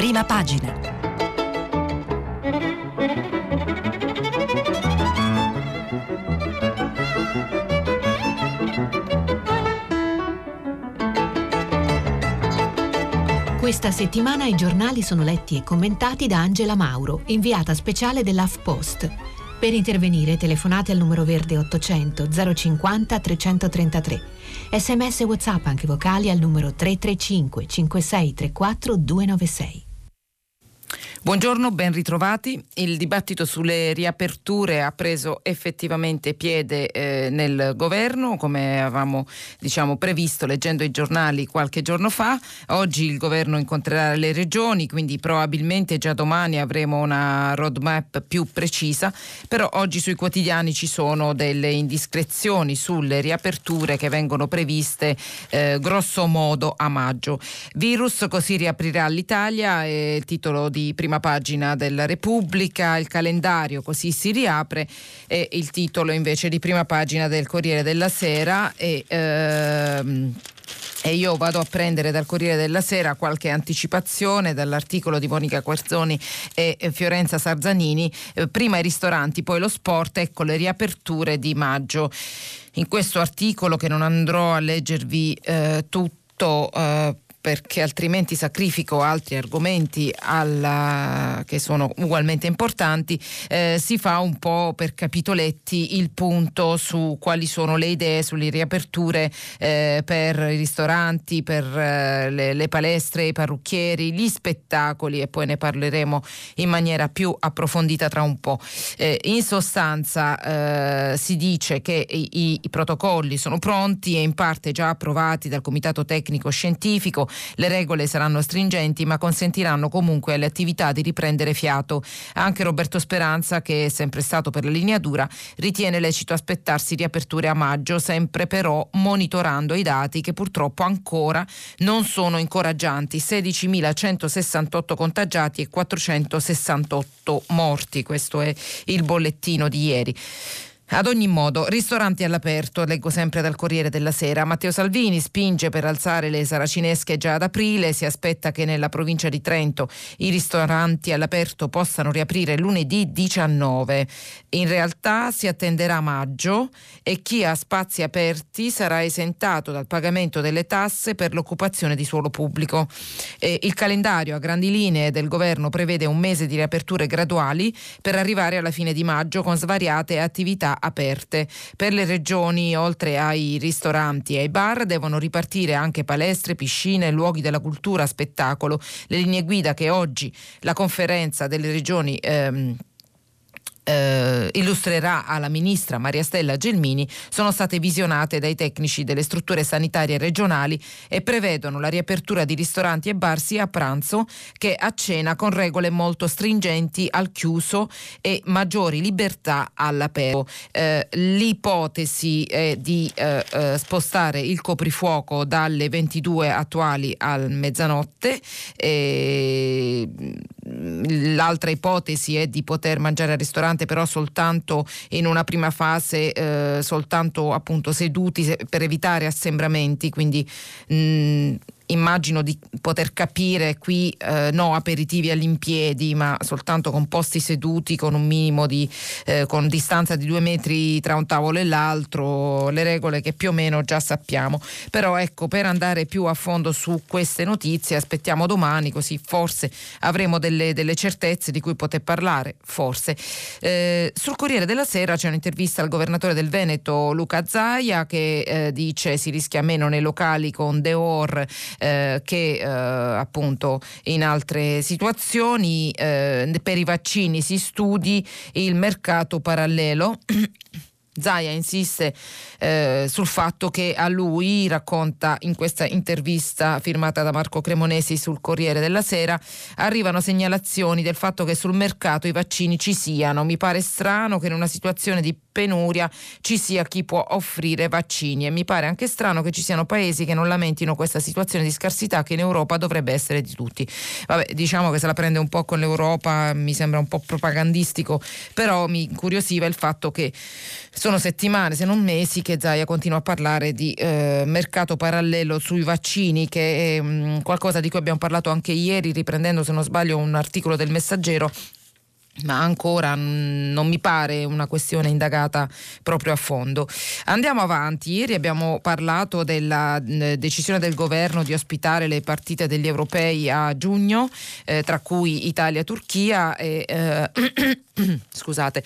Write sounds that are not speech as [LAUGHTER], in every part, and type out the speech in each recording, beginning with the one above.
Prima pagina. Questa settimana i giornali sono letti e commentati da Angela Mauro, inviata speciale dell'AFPost. Per intervenire telefonate al numero verde 800 050 333. Sms WhatsApp anche vocali al numero 335 5634 296. Buongiorno, ben ritrovati. Il dibattito sulle riaperture ha preso effettivamente piede eh, nel governo, come avevamo diciamo, previsto leggendo i giornali qualche giorno fa. Oggi il governo incontrerà le regioni, quindi probabilmente già domani avremo una roadmap più precisa, però oggi sui quotidiani ci sono delle indiscrezioni sulle riaperture che vengono previste eh, grosso modo a maggio. Virus così riaprirà l'Italia, è il titolo di prima prima pagina della Repubblica, il calendario così si riapre e il titolo invece di prima pagina del Corriere della Sera e ehm, e io vado a prendere dal Corriere della Sera qualche anticipazione dall'articolo di Monica Quarzoni e Fiorenza Sarzanini. Eh, prima i ristoranti, poi lo sport, ecco le riaperture di maggio. In questo articolo che non andrò a leggervi eh, tutto, eh, perché altrimenti sacrifico altri argomenti alla, che sono ugualmente importanti, eh, si fa un po' per capitoletti il punto su quali sono le idee sulle riaperture eh, per i ristoranti, per eh, le, le, palestre, i parrucchieri, gli spettacoli e poi ne parleremo in maniera più approfondita tra un po'. Eh, in sostanza eh, si dice che i, i protocolli sono pronti e in parte già approvati dal Comitato Tecnico Scientifico le regole saranno stringenti ma consentiranno comunque alle attività di riprendere fiato. Anche Roberto Speranza, che è sempre stato per la linea dura, ritiene lecito aspettarsi riaperture a maggio, sempre però monitorando i dati che purtroppo ancora non sono incoraggianti. 16.168 contagiati e 468 morti. Questo è il bollettino di ieri. Ad ogni modo, ristoranti all'aperto, leggo sempre dal Corriere della Sera. Matteo Salvini spinge per alzare le saracinesche già ad aprile, si aspetta che nella provincia di Trento i ristoranti all'aperto possano riaprire lunedì 19. In realtà si attenderà maggio e chi ha spazi aperti sarà esentato dal pagamento delle tasse per l'occupazione di suolo pubblico. E il calendario a grandi linee del governo prevede un mese di riaperture graduali per arrivare alla fine di maggio con svariate attività aperte. Per le regioni, oltre ai ristoranti e ai bar, devono ripartire anche palestre, piscine, luoghi della cultura, spettacolo. Le linee guida che oggi la conferenza delle regioni ehm, eh, illustrerà alla ministra Maria Stella Gelmini sono state visionate dai tecnici delle strutture sanitarie regionali e prevedono la riapertura di ristoranti e bar sia a pranzo che a cena con regole molto stringenti al chiuso e maggiori libertà all'aperto. Eh, l'ipotesi è di eh, eh spostare il coprifuoco dalle 22 attuali al mezzanotte. L'altra ipotesi è di poter mangiare al ristorante però soltanto in una prima fase, eh, soltanto appunto seduti per evitare assembramenti, quindi mh, immagino di poter capire qui eh, no aperitivi all'impiedi ma soltanto con posti seduti con un minimo di eh, con distanza di due metri tra un tavolo e l'altro le regole che più o meno già sappiamo. Però ecco per andare più a fondo su queste notizie aspettiamo domani così forse avremo delle, delle certezze di cui poter parlare forse. Eh, sul Corriere della Sera c'è un'intervista al governatore del Veneto Luca Zaia che eh, dice si rischia meno nei locali con Deor eh, che eh, appunto in altre situazioni eh, per i vaccini si studi il mercato parallelo. [CLEARS THROAT] Zaia insiste eh, sul fatto che a lui, racconta in questa intervista firmata da Marco Cremonesi sul Corriere della Sera, arrivano segnalazioni del fatto che sul mercato i vaccini ci siano. Mi pare strano che in una situazione di penuria ci sia chi può offrire vaccini e mi pare anche strano che ci siano paesi che non lamentino questa situazione di scarsità che in Europa dovrebbe essere di tutti. Vabbè, diciamo che se la prende un po' con l'Europa mi sembra un po' propagandistico, però mi incuriosiva il fatto che sono settimane, se non mesi, che Zaia continua a parlare di eh, mercato parallelo sui vaccini, che è mh, mm, qualcosa di cui abbiamo parlato anche ieri, riprendendo se non sbaglio un articolo del Messaggero ma ancora non mi pare una questione indagata proprio a fondo. Andiamo avanti, ieri abbiamo parlato della decisione del governo di ospitare le partite degli europei a giugno, eh, tra cui Italia-Turchia e eh, [CLEARS THROAT] scusate,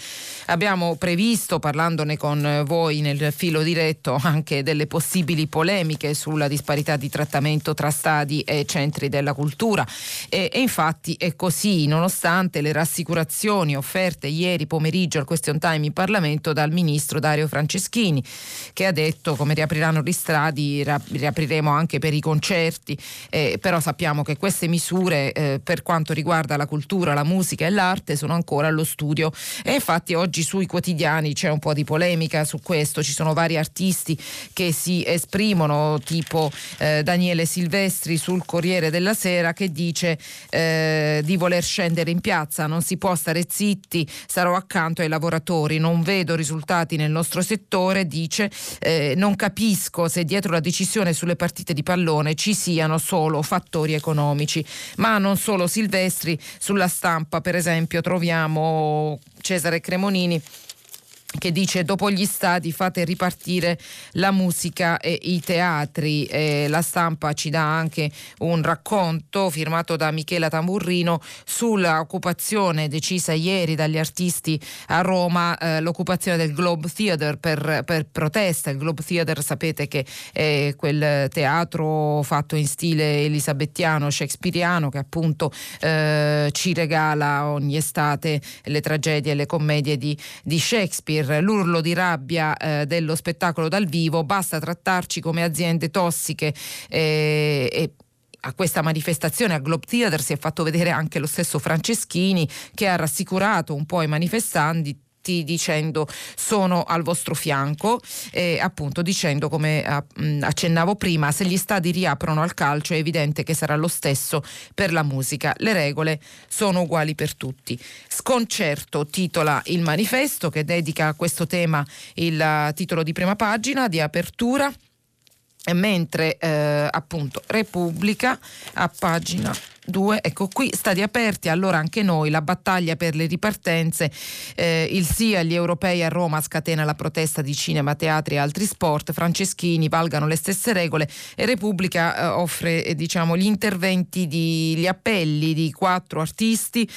abbiamo previsto, parlandone con voi nel filo diretto, anche delle possibili polemiche sulla disparità di trattamento tra stadi e centri della cultura e, e infatti è così, nonostante le rassicurazioni offerte ieri pomeriggio al question time in Parlamento dal ministro Dario Franceschini, che ha detto come riapriranno gli stradi, riapriremo anche per i concerti, eh, però sappiamo che queste misure eh, per quanto riguarda la cultura, la musica e l'arte sono ancora allo studio. E infatti oggi sui quotidiani c'è un po' di polemica su questo, ci sono vari artisti che si esprimono tipo eh, Daniele Silvestri sul Corriere della Sera che dice eh, di voler scendere in piazza, non si può stare zitti, sarò accanto ai lavoratori, non vedo risultati nel nostro settore, dice eh, non capisco se dietro la decisione sulle partite di pallone ci siano solo fattori economici, ma non solo Silvestri, sulla stampa per esempio troviamo Cesare Cremonini che dice dopo gli stati fate ripartire la musica e i teatri. Eh, la stampa ci dà anche un racconto firmato da Michela Tamburrino sull'occupazione decisa ieri dagli artisti a Roma, eh, l'occupazione del Globe Theatre per, per, protesta. Il Globe Theatre sapete che è quel teatro fatto in stile elisabettiano, shakespeariano, che appunto eh, ci regala ogni estate le tragedie e le commedie di, di Shakespeare per l'urlo di rabbia eh, dello spettacolo dal vivo, basta trattarci come aziende tossiche eh, e a questa manifestazione a Globe Theatre si è fatto vedere anche lo stesso Franceschini che ha rassicurato un po' i manifestanti dicendo sono al vostro fianco e appunto dicendo come accennavo prima se gli stadi riaprono al calcio è evidente che sarà lo stesso per la musica. Le regole sono uguali per tutti sconcerto titola il manifesto che dedica a questo tema il titolo di prima pagina di apertura mentre eh, appunto Repubblica a pagina 2, ecco qui stati aperti allora anche noi la battaglia per le ripartenze, eh, il sì agli europei a Roma scatena la protesta di cinema, teatri e altri sport, Franceschini valgano le stesse regole e Repubblica eh, offre eh, diciamo gli interventi, di, gli appelli di quattro artisti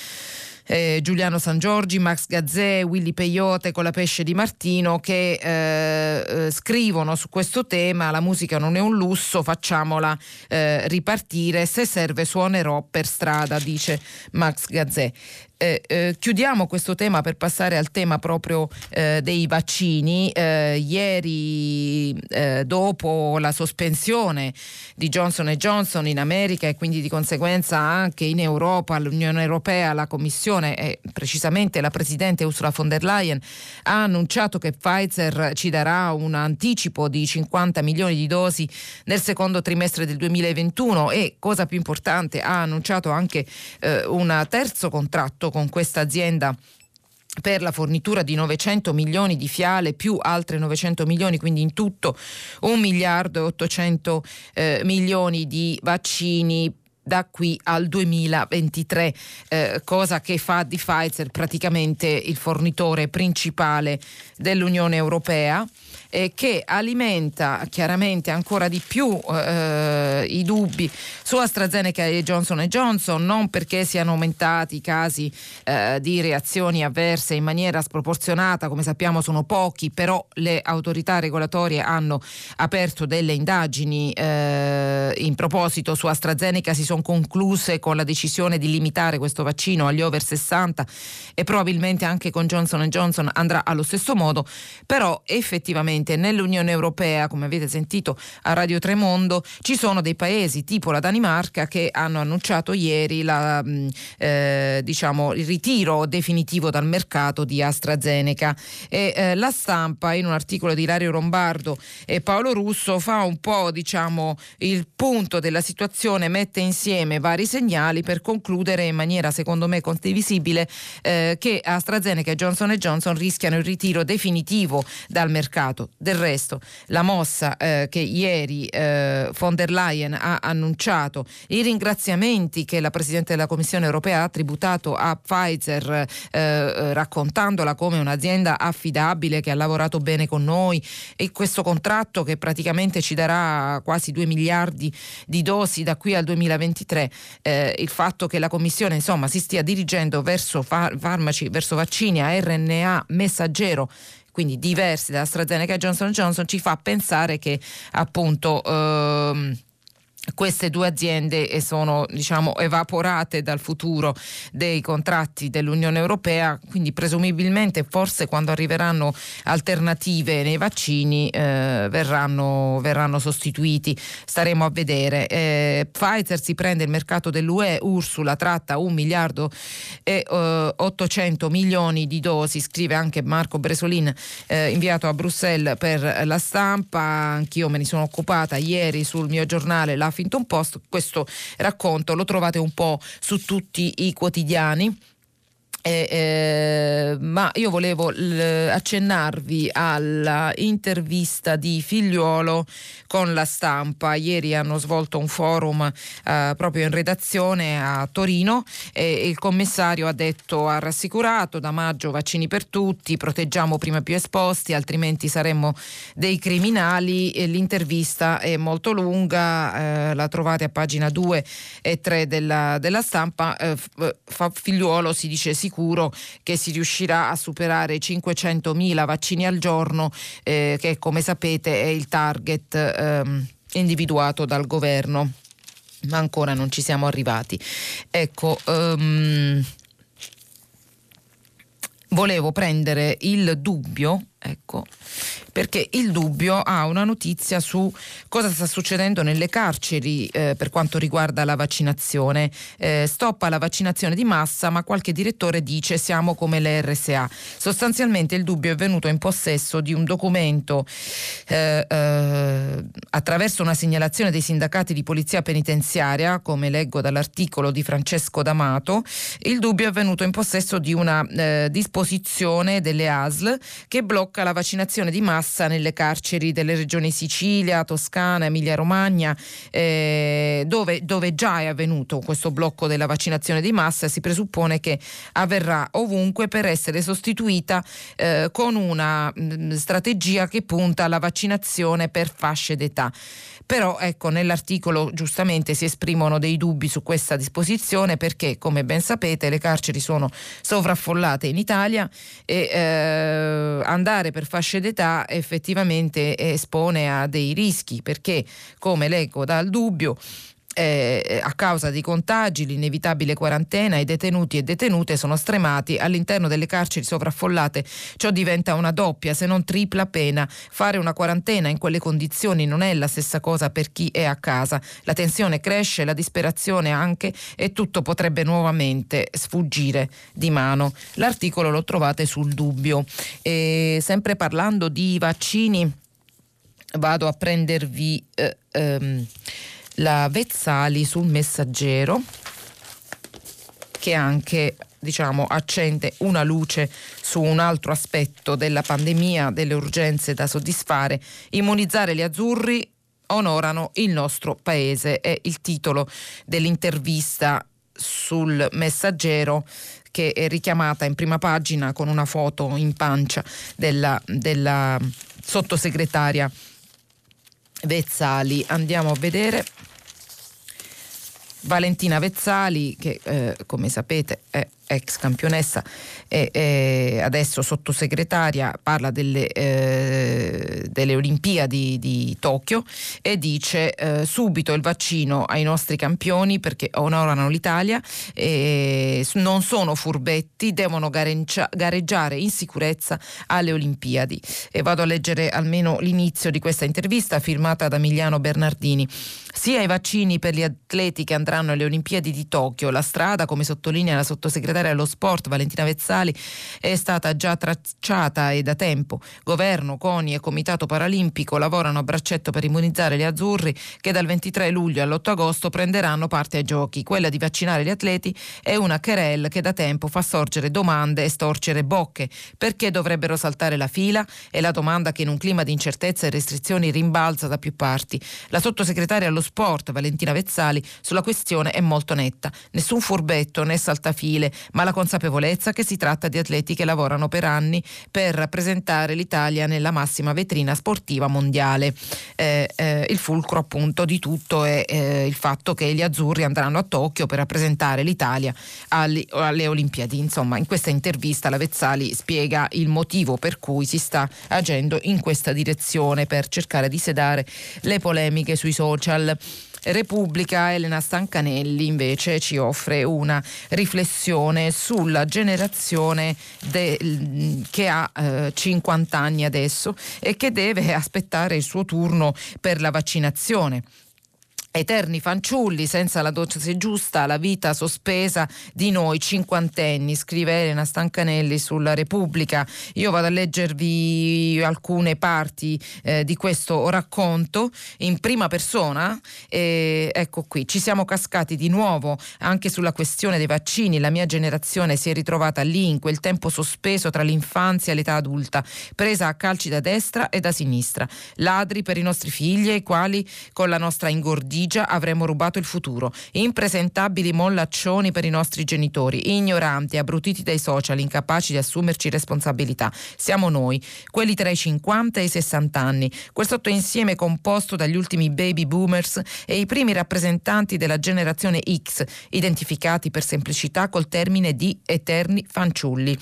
eh, Giuliano San Giorgi, Max Gazzè, Willy Peyote con la pesce di Martino che eh, eh, scrivono su questo tema la musica non è un lusso, facciamola eh, ripartire, se serve suonerò per strada, dice Max Gazzè. Eh, eh, chiudiamo questo tema per passare al tema proprio eh, dei vaccini. Eh, ieri, eh, dopo la sospensione di Johnson Johnson in America e quindi di conseguenza anche in Europa, l'Unione Europea, la Commissione e precisamente la Presidente Ursula von der Leyen ha annunciato che Pfizer ci darà un anticipo di 50 milioni di dosi nel secondo trimestre del 2021 e, cosa più importante, ha annunciato anche un terzo contratto contratto con questa azienda per la fornitura di 900 milioni di fiale più altre 900 milioni, quindi in tutto 1 miliardo e 800 eh, milioni di vaccini da qui al 2023, eh, cosa che fa di Pfizer praticamente il fornitore principale dell'Unione Europea eh, che alimenta chiaramente ancora di più eh, i dubbi su AstraZeneca e Johnson Johnson, non perché siano aumentati i casi eh, di reazioni avverse in maniera sproporzionata, come sappiamo sono pochi, però le autorità regolatorie hanno aperto delle indagini eh, in proposito su AstraZeneca, si sono concluse con la decisione di limitare questo vaccino agli over 60 e probabilmente anche con Johnson Johnson andrà allo stesso modo, però effettivamente effettivamente nell'Unione Europea, come avete sentito a Radio Tremondo, ci sono dei paesi tipo la Danimarca che hanno annunciato ieri la, mm, eh, diciamo, il ritiro definitivo dal mercato di AstraZeneca. E, eh, la stampa in un articolo di Ilario Lombardo e Paolo Russo fa un po' diciamo, il punto della situazione, mette insieme vari segnali per concludere in maniera secondo me condivisibile eh, che AstraZeneca e Johnson Johnson rischiano il ritiro definitivo dal mercato. Del resto, la mossa eh, che ieri eh, von der Leyen ha annunciato, i ringraziamenti che la Presidente della Commissione europea ha tributato a Pfizer eh, eh, raccontandola come un'azienda affidabile che ha lavorato bene con noi e questo contratto che praticamente ci darà quasi 2 miliardi di dosi da qui al 2023, eh, il fatto che la Commissione insomma si stia dirigendo verso far- farmaci, verso vaccini a RNA messaggero quindi diversi da AstraZeneca e Johnson Johnson, ci fa pensare che appunto ehm, queste due aziende sono diciamo, evaporate dal futuro dei contratti dell'Unione Europea, quindi presumibilmente forse quando arriveranno alternative nei vaccini eh, verranno, verranno, sostituiti, staremo a vedere. Eh, Pfizer si prende il mercato dell'UE, Ursula tratta un miliardo e eh, 800 milioni di dosi, scrive anche Marco Bresolin eh, inviato a Bruxelles per la stampa, anch'io me ne sono occupata ieri sul mio giornale La Huffington Post, questo racconto lo trovate un po' su tutti i quotidiani. Eh, eh, ma io volevo l- accennarvi all'intervista di Figliuolo con la stampa. Ieri hanno svolto un forum eh, proprio in redazione a Torino e il commissario ha detto, ha rassicurato da maggio vaccini per tutti, proteggiamo prima più esposti, altrimenti saremmo dei criminali. E l'intervista è molto lunga, eh, la trovate a pagina 2 e 3 della, della stampa. Eh, Figliuolo si dice sicuro sicuro che si riuscirà a superare i 500.000 vaccini al giorno, eh, che come sapete è il target ehm, individuato dal governo. Ma ancora non ci siamo arrivati. Ecco. Um, volevo prendere il dubbio, ecco, perché il dubbio ha una notizia su cosa sta succedendo nelle carceri eh, per quanto riguarda la vaccinazione. Eh, stoppa la vaccinazione di massa, ma qualche direttore dice siamo come le RSA. Sostanzialmente il dubbio è venuto in possesso di un documento eh, eh, attraverso una segnalazione dei sindacati di polizia penitenziaria, come leggo dall'articolo di Francesco D'Amato, il dubbio è venuto in possesso di una eh, disposizione delle ASL che blocca la vaccinazione di massa massa nelle carceri delle regioni Sicilia, Toscana, Emilia-Romagna, eh, dove, dove, già è avvenuto questo blocco della vaccinazione di massa. Si presuppone che avverrà ovunque per essere sostituita eh, con una mh, mm, strategia che punta alla vaccinazione per fasce d'età. Però ecco, nell'articolo giustamente si esprimono dei dubbi su questa disposizione perché, come ben sapete, le carceri sono sovraffollate in Italia e eh, andare per fasce d'età effettivamente espone a dei rischi perché, come leggo dal dubbio, eh, a causa dei contagi, l'inevitabile quarantena, i detenuti e detenute sono stremati all'interno delle carceri sovraffollate. Ciò diventa una doppia, se non tripla pena. Fare una quarantena in quelle condizioni non è la stessa cosa per chi è a casa. La tensione cresce, la disperazione anche e tutto potrebbe nuovamente sfuggire di mano. L'articolo lo trovate sul dubbio. E sempre parlando di vaccini, vado a prendervi... Eh, ehm, la Vezzali sul messaggero che anche diciamo, accende una luce su un altro aspetto della pandemia, delle urgenze da soddisfare. Immunizzare gli azzurri onorano il nostro paese è il titolo dell'intervista sul messaggero che è richiamata in prima pagina con una foto in pancia della, della sottosegretaria Vezzali. Andiamo a vedere Valentina Vezzali, che eh, come sapete è ex campionessa e, e adesso sottosegretaria, parla delle, eh, delle Olimpiadi di Tokyo e dice eh, subito il vaccino ai nostri campioni perché onorano l'Italia, e non sono furbetti, devono gareggia, gareggiare in sicurezza alle Olimpiadi. E vado a leggere almeno l'inizio di questa intervista firmata da Emiliano Bernardini. Sia i vaccini per gli atleti che andranno alle Olimpiadi di Tokyo, la strada, come sottolinea la sottosegretaria allo sport Valentina Vezzali, è stata già tracciata e da tempo. Governo, CONI e Comitato Paralimpico lavorano a braccetto per immunizzare gli azzurri che dal 23 luglio all'8 agosto prenderanno parte ai giochi. Quella di vaccinare gli atleti è una querel che da tempo fa sorgere domande e storcere bocche. Perché dovrebbero saltare la fila? È la domanda che in un clima di incertezza e restrizioni rimbalza da più parti. La sottosegretaria allo sport Valentina Vezzali sulla questione è molto netta. Nessun furbetto né saltafile, ma la consapevolezza che si tratta di atleti che lavorano per anni per rappresentare l'Italia nella massima vetrina sportiva mondiale. Eh, eh, il fulcro appunto di tutto è eh, il fatto che gli azzurri andranno a Tokyo per rappresentare l'Italia alle, alle Olimpiadi. Insomma, in questa intervista la Vezzali spiega il motivo per cui si sta agendo in questa direzione per cercare di sedare le polemiche sui social. Repubblica, Elena Stancanelli invece ci offre una riflessione sulla generazione de, che ha eh, 50 anni adesso e che deve aspettare il suo turno per la vaccinazione eterni fanciulli senza la dose giusta, la vita sospesa di noi cinquantenni, scrive Elena Stancanelli sulla Repubblica. Io vado a leggervi alcune parti eh, di questo racconto in prima persona. E, ecco qui, ci siamo cascati di nuovo anche sulla questione dei vaccini. La mia generazione si è ritrovata lì in quel tempo sospeso tra l'infanzia e l'età adulta, presa a calci da destra e da sinistra. Ladri per i nostri figli, ai quali con la nostra ingordigia valigia avremmo rubato il futuro. Impresentabili mollaccioni per i nostri genitori, ignoranti, abbrutiti dai social, incapaci di assumerci responsabilità. Siamo noi, quelli tra i 50 e i 60 anni, quel sottoinsieme composto dagli ultimi baby boomers e i primi rappresentanti della generazione X, identificati per semplicità col termine di eterni fanciulli.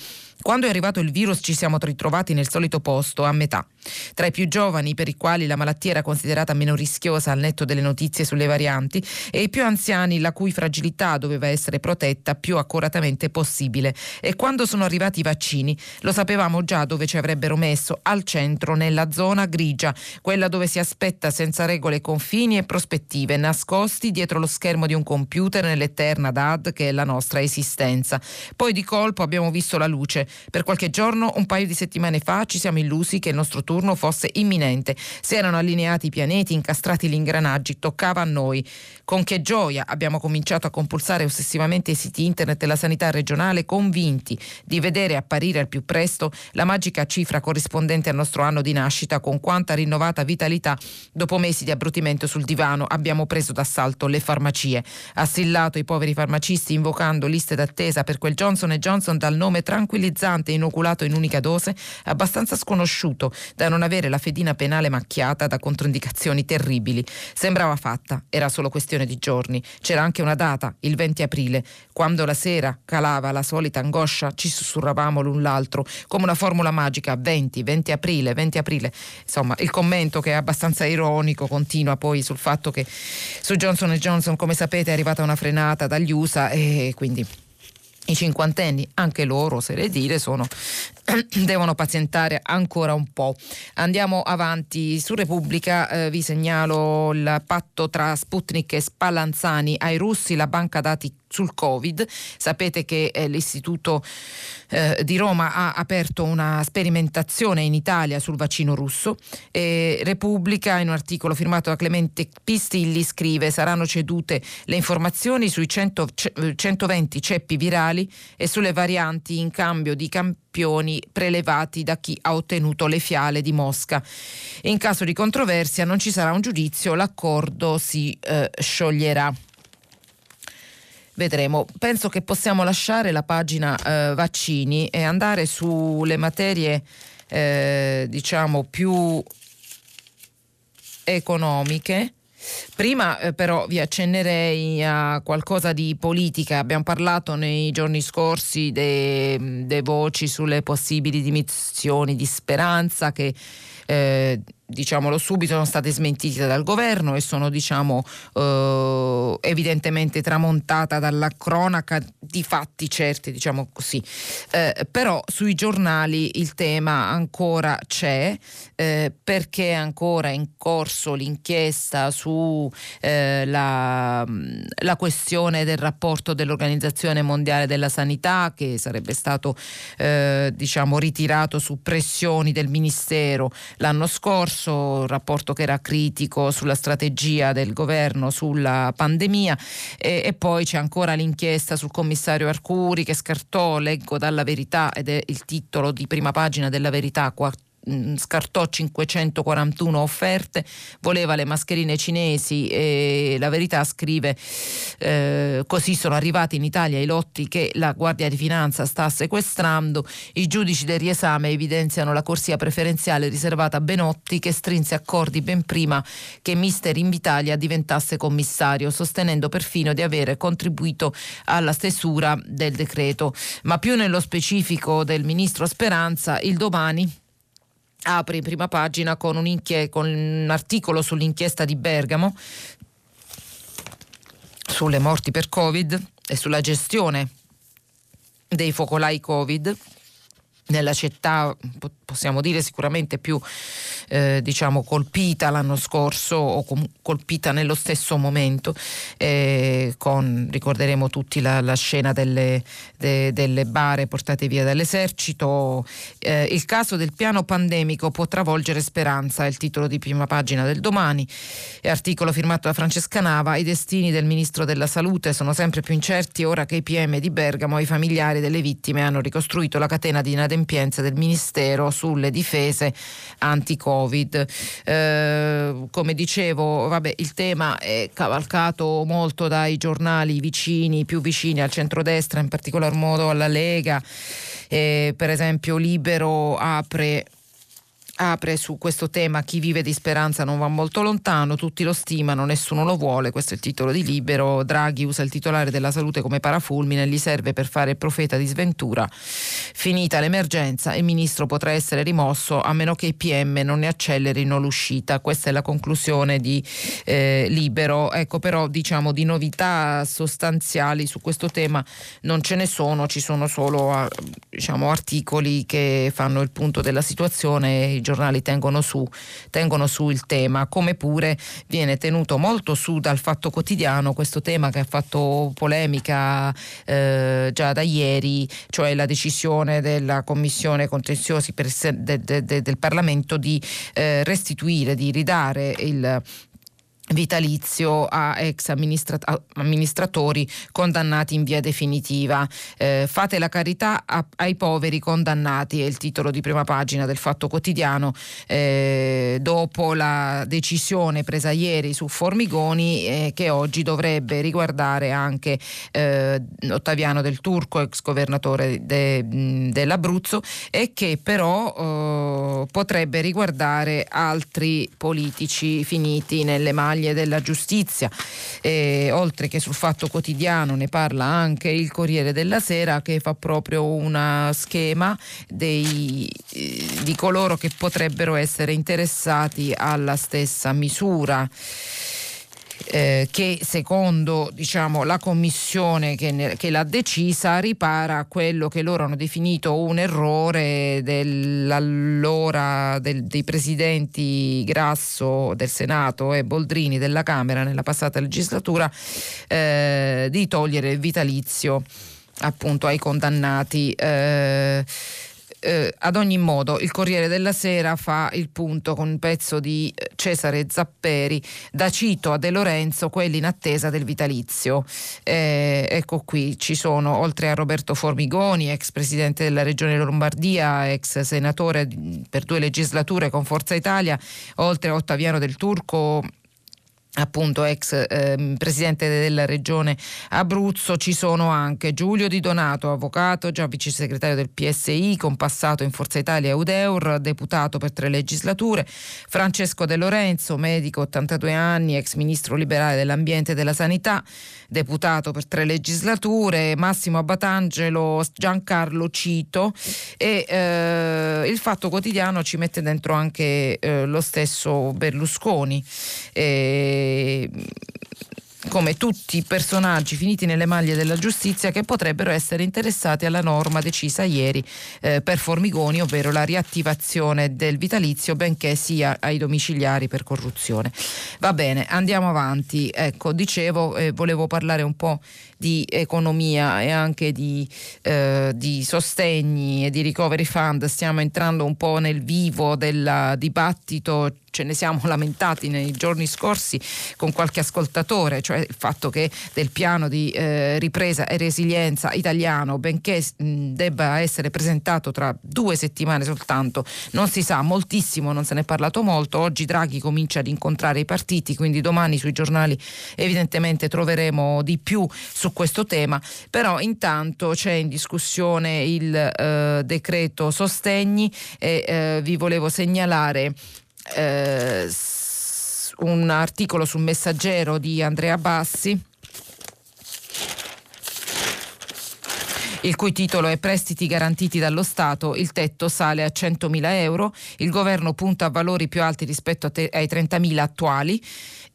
Quando è arrivato il virus ci siamo ritrovati nel solito posto, a metà. Tra i più giovani, per i quali la malattia era considerata meno rischiosa al netto delle notizie sulle varianti, e i più anziani, la cui fragilità doveva essere protetta più accuratamente possibile. E quando sono arrivati i vaccini, lo sapevamo già dove ci avrebbero messo, al centro, nella zona grigia, quella dove si aspetta senza regole confini e prospettive, nascosti dietro lo schermo di un computer nell'eterna DAD che è la nostra esistenza. Poi di colpo abbiamo visto la luce. Per qualche giorno, un paio di settimane fa, ci siamo illusi che il nostro turno fosse imminente. Si erano allineati i pianeti, incastrati gli ingranaggi, toccava a noi. Con che gioia abbiamo cominciato a compulsare ossessivamente i siti internet della sanità regionale, convinti di vedere apparire al più presto la magica cifra corrispondente al nostro anno di nascita, con quanta rinnovata vitalità dopo mesi di abbrutimento sul divano abbiamo preso d'assalto le farmacie. Assillato i poveri farmacisti invocando liste d'attesa per quel Johnson Johnson dal nome tranquillizzante inoculato in unica dose, abbastanza sconosciuto da non avere la fedina penale macchiata da controindicazioni terribili. Sembrava fatta, era solo questione di giorni. C'era anche una data, il 20 aprile, quando la sera calava la solita angoscia, ci sussurravamo l'un l'altro come una formula magica, 20, 20 aprile, 20 aprile. Insomma, il commento che è abbastanza ironico continua poi sul fatto che su Johnson Johnson, come sapete, è arrivata una frenata dagli USA e quindi i cinquantenni, anche loro, se le dire, sono [CLEARS THROAT] devono pazientare ancora un po'. Andiamo avanti. Su Repubblica eh, vi segnalo il patto tra Sputnik e Spallanzani ai russi, la banca dati sul Covid. Sapete che eh, l'Istituto eh, di Roma ha aperto una sperimentazione in Italia sul vaccino russo. E Repubblica, in un articolo firmato da Clemente Pistilli, scrive saranno cedute le informazioni sui 100, 120 ceppi virali e sulle varianti in cambio di campioni prelevati da chi ha ottenuto le fiale di Mosca. In caso di controversia non ci sarà un giudizio, l'accordo si eh, scioglierà vedremo. Penso che possiamo lasciare la pagina eh, vaccini e andare sulle materie eh, diciamo più economiche Prima eh, però vi accennerei a qualcosa di politica. Abbiamo parlato nei giorni scorsi delle voci sulle possibili dimissioni di speranza che eh, diciamolo subito, sono state smentite dal governo e sono diciamo, eh, evidentemente tramontata dalla cronaca di fatti certi, diciamo così. Eh, però sui giornali il tema ancora c'è eh, perché è ancora in corso l'inchiesta sulla eh, la questione del rapporto dell'Organizzazione Mondiale della Sanità che sarebbe stato eh, diciamo, ritirato su pressioni del Ministero l'anno scorso corso, un rapporto che era critico sulla strategia del governo sulla pandemia e, e poi c'è ancora l'inchiesta sul commissario Arcuri che scartò, leggo dalla verità ed è il titolo di prima pagina della verità, Mm, scartò 541 offerte, voleva le mascherine cinesi e la verità scrive eh, così sono arrivati in Italia i lotti che la Guardia di Finanza sta sequestrando, i giudici del riesame evidenziano la corsia preferenziale riservata a Benotti che strinse accordi ben prima che Mister Invitalia diventasse commissario, sostenendo perfino di avere contribuito alla stesura del decreto. Ma più nello specifico del ministro Speranza, il domani apre in prima pagina con un, con un articolo sull'inchiesta di Bergamo sulle morti per Covid e sulla gestione dei focolai Covid nella città possiamo dire sicuramente più eh, diciamo colpita l'anno scorso o com- colpita nello stesso momento eh, con ricorderemo tutti la, la scena delle, de, delle, bare portate via dall'esercito. Eh, il caso del piano pandemico può travolgere speranza è il titolo di prima pagina del domani. Articolo firmato da Francesca Nava. I destini del ministro della salute sono sempre più incerti ora che i PM di Bergamo e i familiari delle vittime hanno ricostruito la catena di inadempienze del ministero sulle difese anti-Covid. Eh, come dicevo, vabbè, il tema è cavalcato molto dai giornali vicini, più vicini al centrodestra, in particolar modo alla Lega. Eh, per esempio Libero apre apre su questo tema chi vive di speranza non va molto lontano, tutti lo stimano, nessuno lo vuole, questo è il titolo di Libero, Draghi usa il titolare della salute come parafulmine, gli serve per fare profeta di sventura, finita l'emergenza il ministro potrà essere rimosso a meno che i PM non ne accelerino l'uscita, questa è la conclusione di eh, Libero, ecco però diciamo di novità sostanziali su questo tema non ce ne sono, ci sono solo ah, diciamo, articoli che fanno il punto della situazione, giornali tengono su, tengono su il tema, come pure viene tenuto molto su dal Fatto Quotidiano questo tema che ha fatto polemica eh, già da ieri, cioè la decisione della Commissione Contenziosi per, de, de, de, del Parlamento di eh, restituire, di ridare il vitalizio a ex amministrat- amministratori condannati in via definitiva. Eh, fate la carità a- ai poveri condannati, è il titolo di prima pagina del Fatto Quotidiano, eh, dopo la decisione presa ieri su Formigoni eh, che oggi dovrebbe riguardare anche eh, Ottaviano del Turco, ex governatore de- dell'Abruzzo, e che però eh, potrebbe riguardare altri politici finiti nelle mani maglie della giustizia. E, oltre che sul Fatto Quotidiano ne parla anche il Corriere della Sera che fa proprio un schema dei, di coloro che potrebbero essere interessati alla stessa misura eh, che secondo diciamo, la commissione che, ne, che, l'ha decisa ripara a quello che loro hanno definito un errore dell'allora del, dei presidenti Grasso del Senato e Boldrini della Camera nella passata legislatura eh, di togliere il vitalizio appunto ai condannati. Eh, eh, ad ogni modo il Corriere della Sera fa il punto con un pezzo di eh, Cesare Zapperi da Cito a De Lorenzo quelli in attesa del vitalizio eh, ecco qui ci sono oltre a Roberto Formigoni ex presidente della regione Lombardia ex senatore per due legislature con Forza Italia oltre a Ottaviano del Turco appunto ex eh, presidente della regione Abruzzo, ci sono anche Giulio Di Donato, avvocato, già vice segretario del PSI, con passato in Forza Italia e Udeur, deputato per tre legislature, Francesco De Lorenzo, medico 82 anni, ex ministro liberale dell'ambiente e della sanità, deputato per tre legislature, Massimo Abbatangelo, Giancarlo Cito e eh, il Fatto Quotidiano ci mette dentro anche eh, lo stesso Berlusconi. Come tutti i personaggi finiti nelle maglie della giustizia che potrebbero essere interessati alla norma decisa ieri eh, per Formigoni, ovvero la riattivazione del vitalizio, benché sia ai domiciliari per corruzione. Va bene, andiamo avanti. Ecco, dicevo, eh, volevo parlare un po' di economia e anche di, eh, di, sostegni e di recovery fund. Stiamo entrando un po' nel vivo del dibattito ce ne siamo [LAUGHS] lamentati nei giorni scorsi con qualche ascoltatore, cioè il fatto che del piano di eh, ripresa e resilienza italiano, benché mh, debba essere presentato tra due settimane soltanto, non si sa moltissimo, non se ne è parlato molto. Oggi Draghi comincia ad incontrare i partiti, quindi domani sui giornali evidentemente troveremo di più su questo tema, però intanto c'è in discussione il eh, decreto sostegni e eh, vi volevo segnalare eh, un articolo sul messaggero di Andrea Bassi. Il cui titolo è Prestiti garantiti dallo Stato, il tetto sale a 100.000 euro, il governo punta a valori più alti rispetto ai 30.000 attuali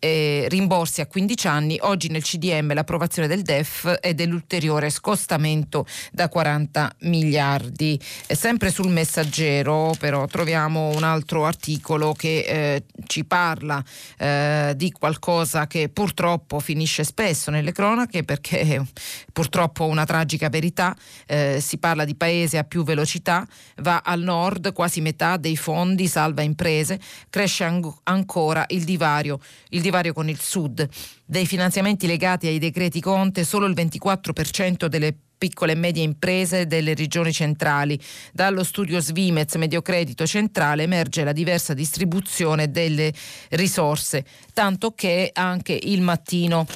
eh, rimborsi a 15 anni, oggi nel CDM l'approvazione del DEF e dell'ulteriore scostamento da 40 miliardi. E sempre sul messaggero però troviamo un altro articolo che eh, ci parla eh, di qualcosa che purtroppo finisce spesso nelle cronache perché purtroppo una tragica verità, eh, si parla di paese a più velocità, va al nord quasi metà dei fondi salva imprese, cresce an- ancora il divario. Il divario con il Sud. Dei finanziamenti legati ai decreti Conte, solo il 24% delle piccole e medie imprese delle regioni centrali. Dallo studio Svimez Mediocredito Centrale emerge la diversa distribuzione delle risorse, tanto che anche il mattino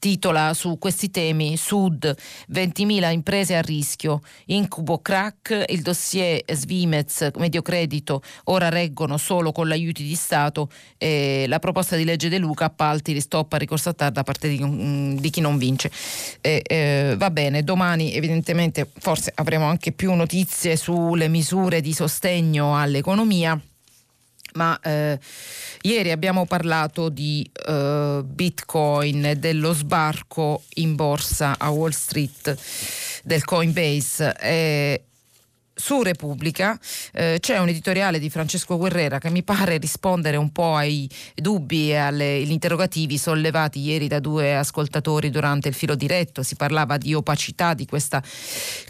titola su questi temi Sud 20.000 imprese a rischio, incubo crack, il dossier Svimez, Mediocredito ora reggono solo con l'aiuto di Stato eh, la proposta di legge De Luca, appalti, stop a ricorso a tarda da parte di, di chi non vince. Eh, eh, va bene, domani evidentemente forse avremo anche più notizie sulle misure di sostegno all'economia ma eh, ieri abbiamo parlato di eh, Bitcoin dello sbarco in borsa a Wall Street del Coinbase. Eh, su Repubblica eh, c'è un editoriale di Francesco Guerrera che mi pare rispondere un po' ai dubbi e agli interrogativi sollevati ieri da due ascoltatori durante il filo diretto. Si parlava di opacità di questa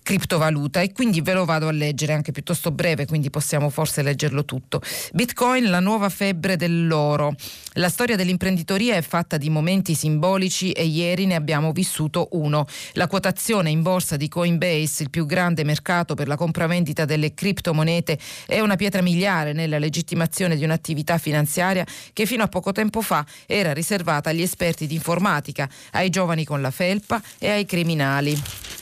criptovaluta e quindi ve lo vado a leggere anche piuttosto breve, quindi possiamo forse leggerlo tutto. Bitcoin, la nuova febbre dell'oro. La storia dell'imprenditoria è fatta di momenti simbolici e ieri ne abbiamo vissuto uno. La quotazione in borsa di Coinbase, il più grande mercato per la compravendita vendita delle criptomonete è una pietra miliare nella legittimazione di un'attività finanziaria che fino a poco tempo fa era riservata agli esperti di informatica, ai giovani con la felpa e ai criminali.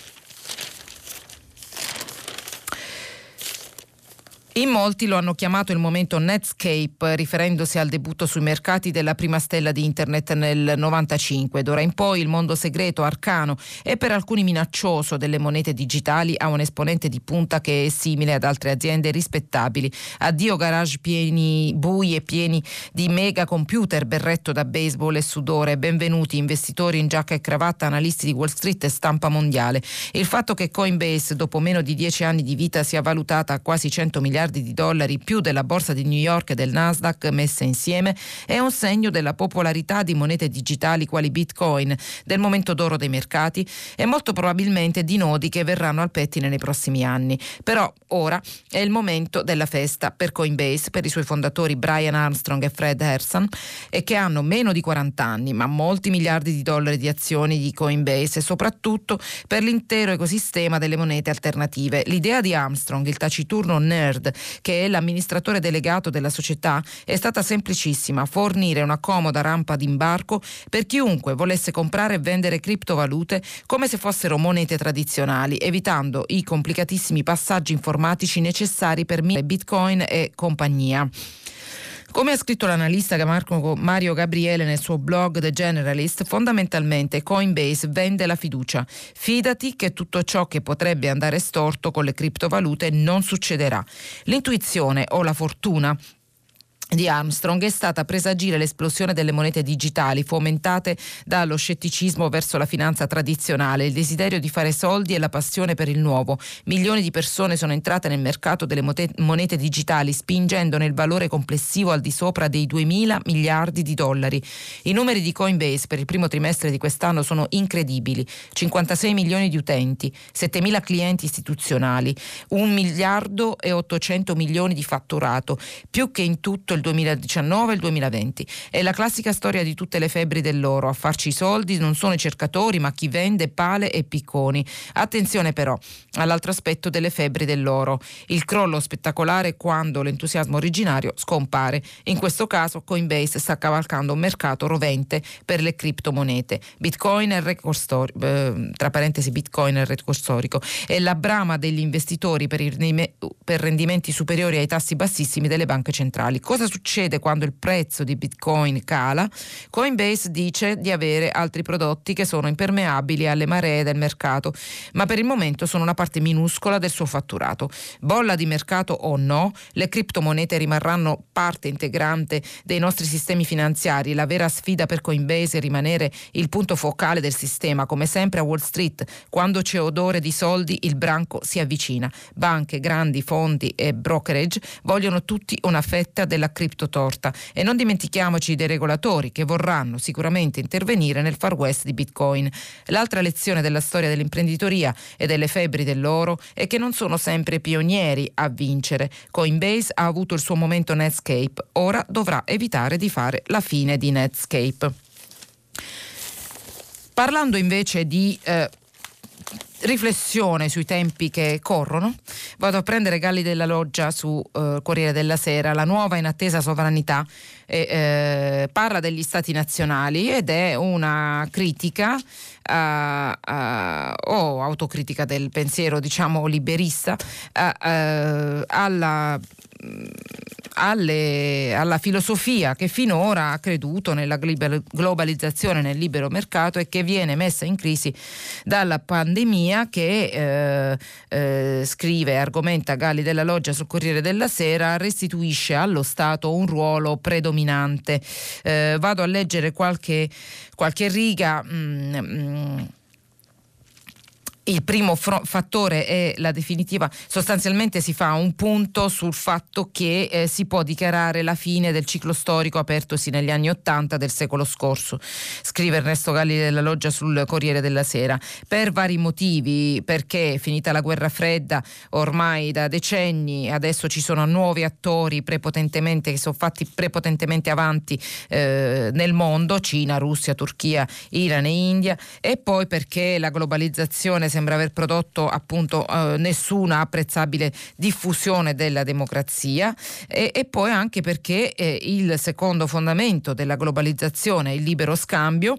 In molti lo hanno chiamato il momento Netscape, riferendosi al debutto sui mercati della prima stella di Internet nel 95. D'ora in poi il mondo segreto, arcano e per alcuni minaccioso delle monete digitali ha un esponente di punta che è simile ad altre aziende rispettabili. Addio garage pieni, bui e pieni di mega computer, berretto da baseball e sudore. Benvenuti investitori in giacca e cravatta, analisti di Wall Street e stampa mondiale. Il fatto che Coinbase, dopo meno di dieci anni di vita, sia valutata a quasi 100 miliardi miliardi di dollari più della borsa di New York e del Nasdaq messe insieme è un segno della popolarità di monete digitali quali Bitcoin, del momento d'oro dei mercati e molto probabilmente di nodi che verranno al pettine nei prossimi anni. Però ora è il momento della festa per Coinbase, per i suoi fondatori Brian Armstrong e Fred Herson e che hanno meno di 40 anni ma molti miliardi di dollari di azioni di Coinbase e soprattutto per l'intero ecosistema delle monete alternative. L'idea di Armstrong, il taciturno nerd che è l'amministratore delegato della società, è stata semplicissima, fornire una comoda rampa d'imbarco per chiunque volesse comprare e vendere criptovalute come se fossero monete tradizionali, evitando i complicatissimi passaggi informatici necessari per Bitcoin e compagnia. Come ha scritto l'analista Mario Gabriele nel suo blog The Generalist, fondamentalmente Coinbase vende la fiducia. Fidati che tutto ciò che potrebbe andare storto con le criptovalute non succederà. L'intuizione o la fortuna di Armstrong è stata presagire l'esplosione delle monete digitali fomentate dallo scetticismo verso la finanza tradizionale, il desiderio di fare soldi e la passione per il nuovo. Milioni di persone sono entrate nel mercato delle monete digitali spingendone il valore complessivo al di sopra dei 2.000 miliardi di dollari. I numeri di Coinbase per il primo trimestre di quest'anno sono incredibili. 56 milioni di utenti, 7.000 clienti istituzionali, 1 miliardo e 800 milioni di fatturato, più che in tutto il il 2019 e il 2020. È la classica storia di tutte le febbri dell'oro. A farci i soldi non sono i cercatori, ma chi vende pale e picconi. Attenzione però all'altro aspetto delle febbri dell'oro. Il crollo spettacolare quando l'entusiasmo originario scompare. In questo caso Coinbase sta cavalcando un mercato rovente per le criptomonete. Bitcoin è il record storico, eh, tra parentesi Bitcoin è il record storico, è la brama degli investitori per, per rendimenti superiori ai tassi bassissimi delle banche centrali. Cosa succede quando il prezzo di Bitcoin cala? Coinbase dice di avere altri prodotti che sono impermeabili alle maree del mercato, ma per il momento sono una parte minuscola del suo fatturato. Bolla di mercato o no, le criptomonete rimarranno parte integrante dei nostri sistemi finanziari. La vera sfida per Coinbase è rimanere il punto focale del sistema, come sempre a Wall Street. Quando c'è odore di soldi, il branco si avvicina. Banche, grandi fondi e brokerage vogliono tutti una fetta della criptotorta e non dimentichiamoci dei regolatori che vorranno sicuramente intervenire nel far west di Bitcoin. L'altra lezione della storia dell'imprenditoria e delle febbri dell'oro è che non sono sempre pionieri a vincere. Coinbase ha avuto il suo momento Netscape, ora dovrà evitare di fare la fine di Netscape. Parlando invece di eh, riflessione sui tempi che corrono. Vado a prendere Galli della Loggia su eh, Corriere della Sera, la nuova inattesa sovranità, e, eh, parla degli stati nazionali ed è una critica uh, uh, o autocritica del pensiero diciamo liberista uh, alla alle, alla filosofia che finora ha creduto nella globalizzazione, nel libero mercato e che viene messa in crisi dalla pandemia che eh, eh, scrive argomenta Galli della Loggia sul Corriere della Sera, restituisce allo Stato un ruolo predominante. Eh, vado a leggere qualche, qualche riga. Mm, mm, il primo fro- fattore è la definitiva, sostanzialmente si fa un punto sul fatto che eh, si può dichiarare la fine del ciclo storico apertosi negli anni Ottanta del secolo scorso, scrive Ernesto Galli della Loggia sul Corriere della Sera, per vari motivi, perché finita la guerra fredda ormai da decenni, adesso ci sono nuovi attori prepotentemente, che sono fatti prepotentemente avanti eh, nel mondo, Cina, Russia, Turchia, Iran e India, e poi perché la globalizzazione sembra aver prodotto appunto eh, nessuna apprezzabile diffusione della democrazia e, e poi anche perché eh, il secondo fondamento della globalizzazione, il libero scambio,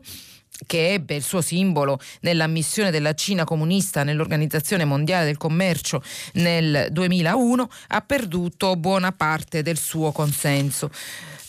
che ebbe il suo simbolo nell'ammissione della Cina comunista nell'Organizzazione Mondiale del Commercio nel 2001, ha perduto buona parte del suo consenso.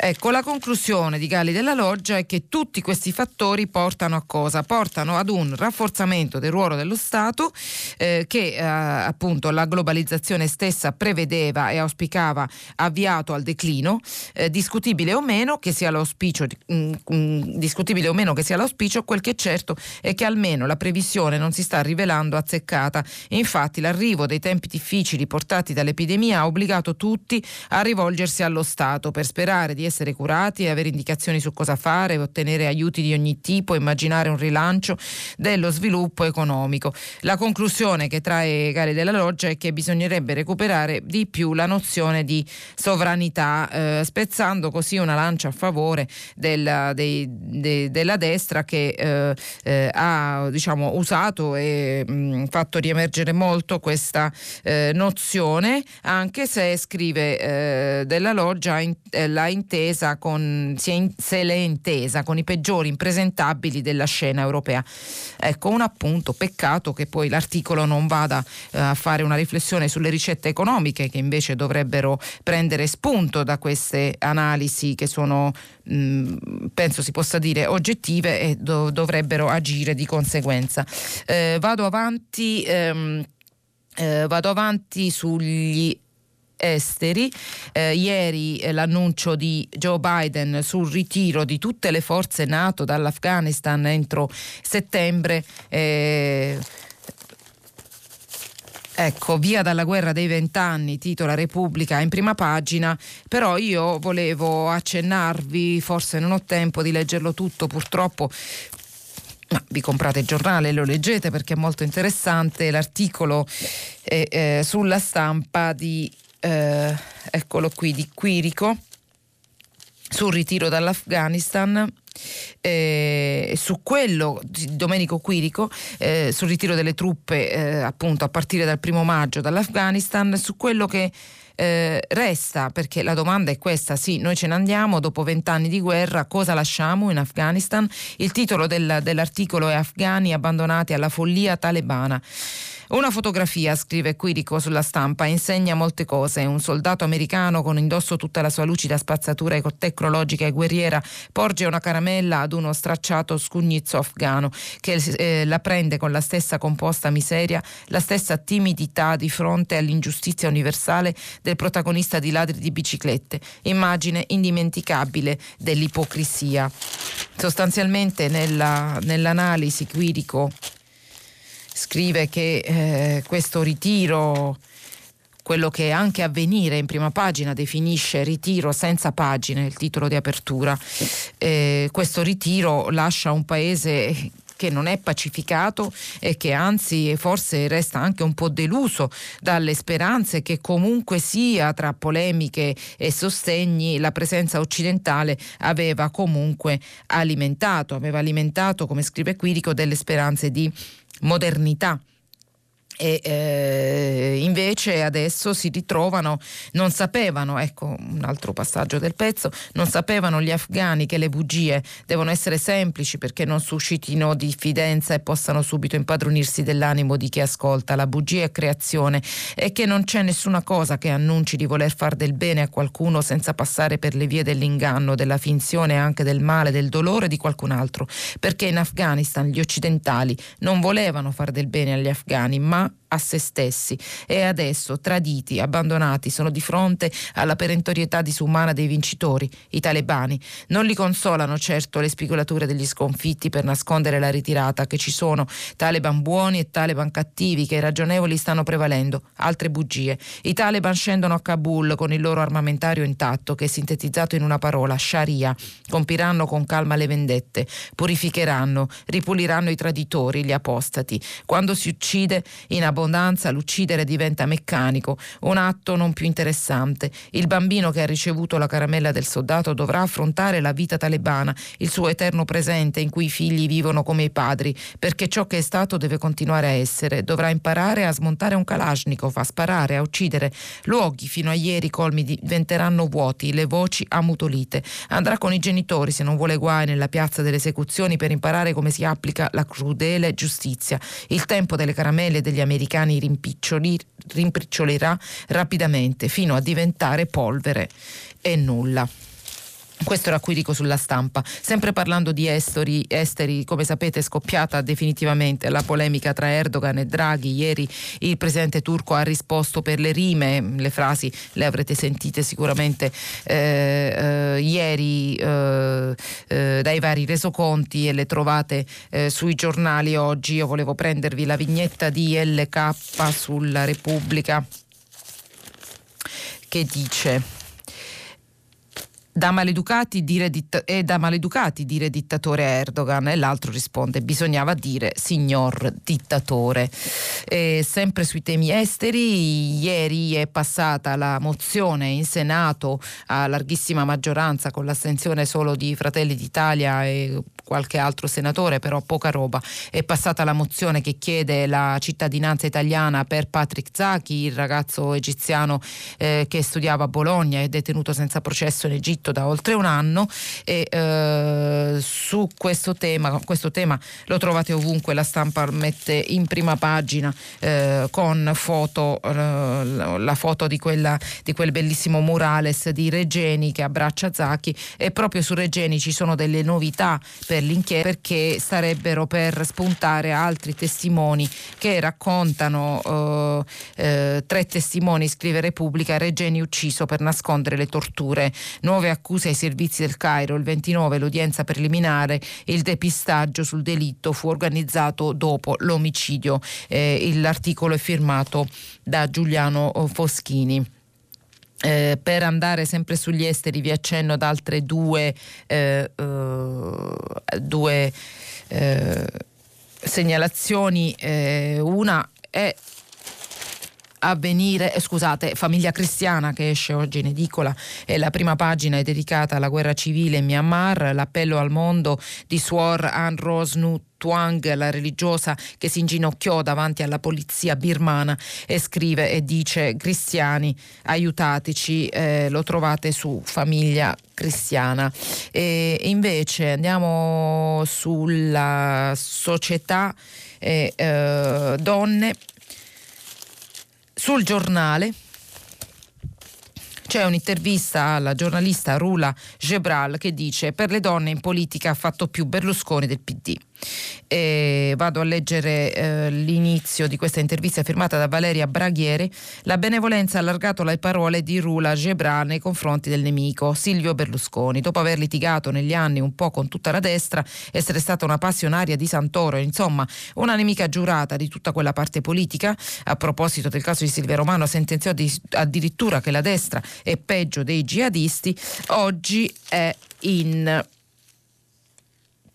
Ecco, la conclusione di Galli della Loggia è che tutti questi fattori portano a cosa? Portano ad un rafforzamento del ruolo dello Stato eh, che eh, appunto la globalizzazione stessa prevedeva e auspicava avviato al declino, eh, discutibile o meno che sia l'auspicio, mh, mm, mh, mm, discutibile o meno che sia l'auspicio, quel che è certo è che almeno la previsione non si sta rivelando azzeccata. Infatti l'arrivo dei tempi difficili portati dall'epidemia ha obbligato tutti a rivolgersi allo Stato per sperare di essere curati avere indicazioni su cosa fare, ottenere aiuti di ogni tipo, immaginare un rilancio dello sviluppo economico. La conclusione che trae Gare della Loggia è che bisognerebbe recuperare di più la nozione di sovranità, eh, spezzando così una lancia a favore della, dei, de, della destra che eh, eh, ha diciamo, usato e mh, mm, fatto riemergere molto questa eh, nozione, anche se scrive eh, della loggia in, eh, la intesa con, in, se l'è intesa con i peggiori impresentabili della scena europea. Ecco un appunto, peccato che poi l'articolo non vada a fare una riflessione sulle ricette economiche che invece dovrebbero prendere spunto da queste analisi che sono mh, penso si possa dire oggettive e do, dovrebbero agire di conseguenza. Eh, vado avanti, ehm, eh, vado avanti sugli esteri. Eh, ieri eh, l'annuncio di Joe Biden sul ritiro di tutte le forze NATO dall'Afghanistan entro settembre. Eh, Ecco, via dalla guerra dei vent'anni, titola Repubblica in prima pagina, però io volevo accennarvi, forse non ho tempo di leggerlo tutto purtroppo, ma vi comprate il giornale e lo leggete perché è molto interessante l'articolo eh, eh, sulla stampa di, eh, eccolo qui, di Quirico sul ritiro dall'Afghanistan eh, su quello di Domenico Quirico, eh, sul ritiro delle truppe eh, appunto a partire dal primo maggio dall'Afghanistan, su quello che eh, resta, perché la domanda è questa, sì, noi ce ne andiamo dopo vent'anni di guerra, cosa lasciamo in Afghanistan? Il titolo del, dell'articolo è Afghani abbandonati alla follia talebana. Una fotografia, scrive Quirico sulla stampa, insegna molte cose. Un soldato americano con indosso tutta la sua lucida spazzatura tecnologica e guerriera porge una caramella ad uno stracciato scugnizzo afghano che eh, la prende con la stessa composta miseria, la stessa timidità di fronte all'ingiustizia universale del protagonista di ladri di biciclette. Immagine indimenticabile dell'ipocrisia. Sostanzialmente nella, nell'analisi Quirico scrive che eh, questo ritiro quello che anche avvenire in prima pagina definisce ritiro senza pagine, il titolo di apertura. Eh, questo ritiro lascia un paese che non è pacificato e che anzi forse resta anche un po' deluso dalle speranze che comunque sia tra polemiche e sostegni la presenza occidentale aveva comunque alimentato, aveva alimentato, come scrive Quirico, delle speranze di modernità e eh, invece adesso si ritrovano, non sapevano, ecco un altro passaggio del pezzo, non sapevano gli afghani che le bugie devono essere semplici perché non suscitino diffidenza e possano subito impadronirsi dell'animo di chi ascolta. La bugia è creazione e che non c'è nessuna cosa che annunci di voler far del bene a qualcuno senza passare per le vie dell'inganno, della finzione e anche del male, del dolore di qualcun altro, perché in Afghanistan gli occidentali non volevano far del bene agli afghani, ma not a se stessi e adesso, traditi, abbandonati, sono di fronte alla perentorietà disumana dei vincitori, i talebani. Non li consolano certo le spigolature degli sconfitti per nascondere la ritirata, che ci sono taleban buoni e taleban cattivi, che ragionevoli stanno prevalendo, altre bugie. I taleban scendono a Kabul con il loro armamentario intatto, che è sintetizzato in una parola, Sharia. Compiranno con calma le vendette, purificheranno, ripuliranno i traditori, gli apostati. Quando si uccide in abbondanza abbondanza l'uccidere diventa meccanico, un atto non più interessante. Il bambino che ha ricevuto la caramella del soldato dovrà affrontare la vita talebana, il suo eterno presente in cui i figli vivono come i padri, perché ciò che è stato deve continuare a essere. Dovrà imparare a smontare un kalashnikov, a sparare, a uccidere. Luoghi fino a ieri colmi diventeranno vuoti, le voci ammutolite. Andrà con i genitori se non vuole guai nella piazza delle esecuzioni per imparare come si applica la crudele giustizia. Il tempo delle caramelle degli americani americani rimpicciolerà rapidamente fino a diventare polvere e nulla. Questo era qui dico sulla stampa. Sempre parlando di esteri, esteri, come sapete è scoppiata definitivamente la polemica tra Erdogan e Draghi. Ieri il presidente turco ha risposto per le rime, le frasi le avrete sentite sicuramente eh, eh, ieri eh, eh dai vari resoconti e le trovate eh, sui giornali oggi. Io volevo prendervi la vignetta di LK sulla Repubblica che dice da maleducati dire, ditta- e da maleducati dire dittatore Erdogan e l'altro risponde bisognava dire signor dittatore. E sempre sui temi esteri, ieri è passata la mozione in Senato a larghissima maggioranza con l'astensione solo di Fratelli d'Italia e qualche altro senatore, però poca roba. È passata la mozione che chiede la cittadinanza italiana per Patrick Zaki, il ragazzo egiziano eh, che studiava a Bologna e detenuto senza processo in Egitto da oltre un anno e eh, su questo tema, questo tema lo trovate ovunque, la stampa mette in prima pagina eh, con foto, eh, la foto di, quella, di quel bellissimo murales di Regeni che abbraccia Zacchi e proprio su Regeni ci sono delle novità per l'inchiesta perché starebbero per spuntare altri testimoni che raccontano eh, eh, tre testimoni, scrive Repubblica, Regeni ucciso per nascondere le torture, nuove accuse ai servizi del Cairo, il 29 l'udienza preliminare, il depistaggio sul delitto fu organizzato dopo l'omicidio, eh, l'articolo è firmato da Giuliano Foschini. Eh, per andare sempre sugli esteri vi accenno ad altre due, eh, uh, due eh, segnalazioni. Eh, una è avvenire, eh, scusate, Famiglia Cristiana che esce oggi in edicola e la prima pagina è dedicata alla guerra civile in Myanmar, l'appello al mondo di Suor Ann Rosnu Tuang, la religiosa che si inginocchiò davanti alla polizia birmana e scrive e dice cristiani aiutateci, eh, lo trovate su Famiglia Cristiana. E invece andiamo sulla società eh, eh, donne sul giornale c'è un'intervista alla giornalista Rula Gebral che dice per le donne in politica ha fatto più Berlusconi del PD. E vado a leggere eh, l'inizio di questa intervista firmata da Valeria Braghieri. La benevolenza ha allargato le parole di Rula Gebra nei confronti del nemico Silvio Berlusconi. Dopo aver litigato negli anni un po' con tutta la destra, essere stata una passionaria di Santoro, insomma, una nemica giurata di tutta quella parte politica. A proposito del caso di Silvia Romano, sentenziò di, addirittura che la destra è peggio dei jihadisti. Oggi è in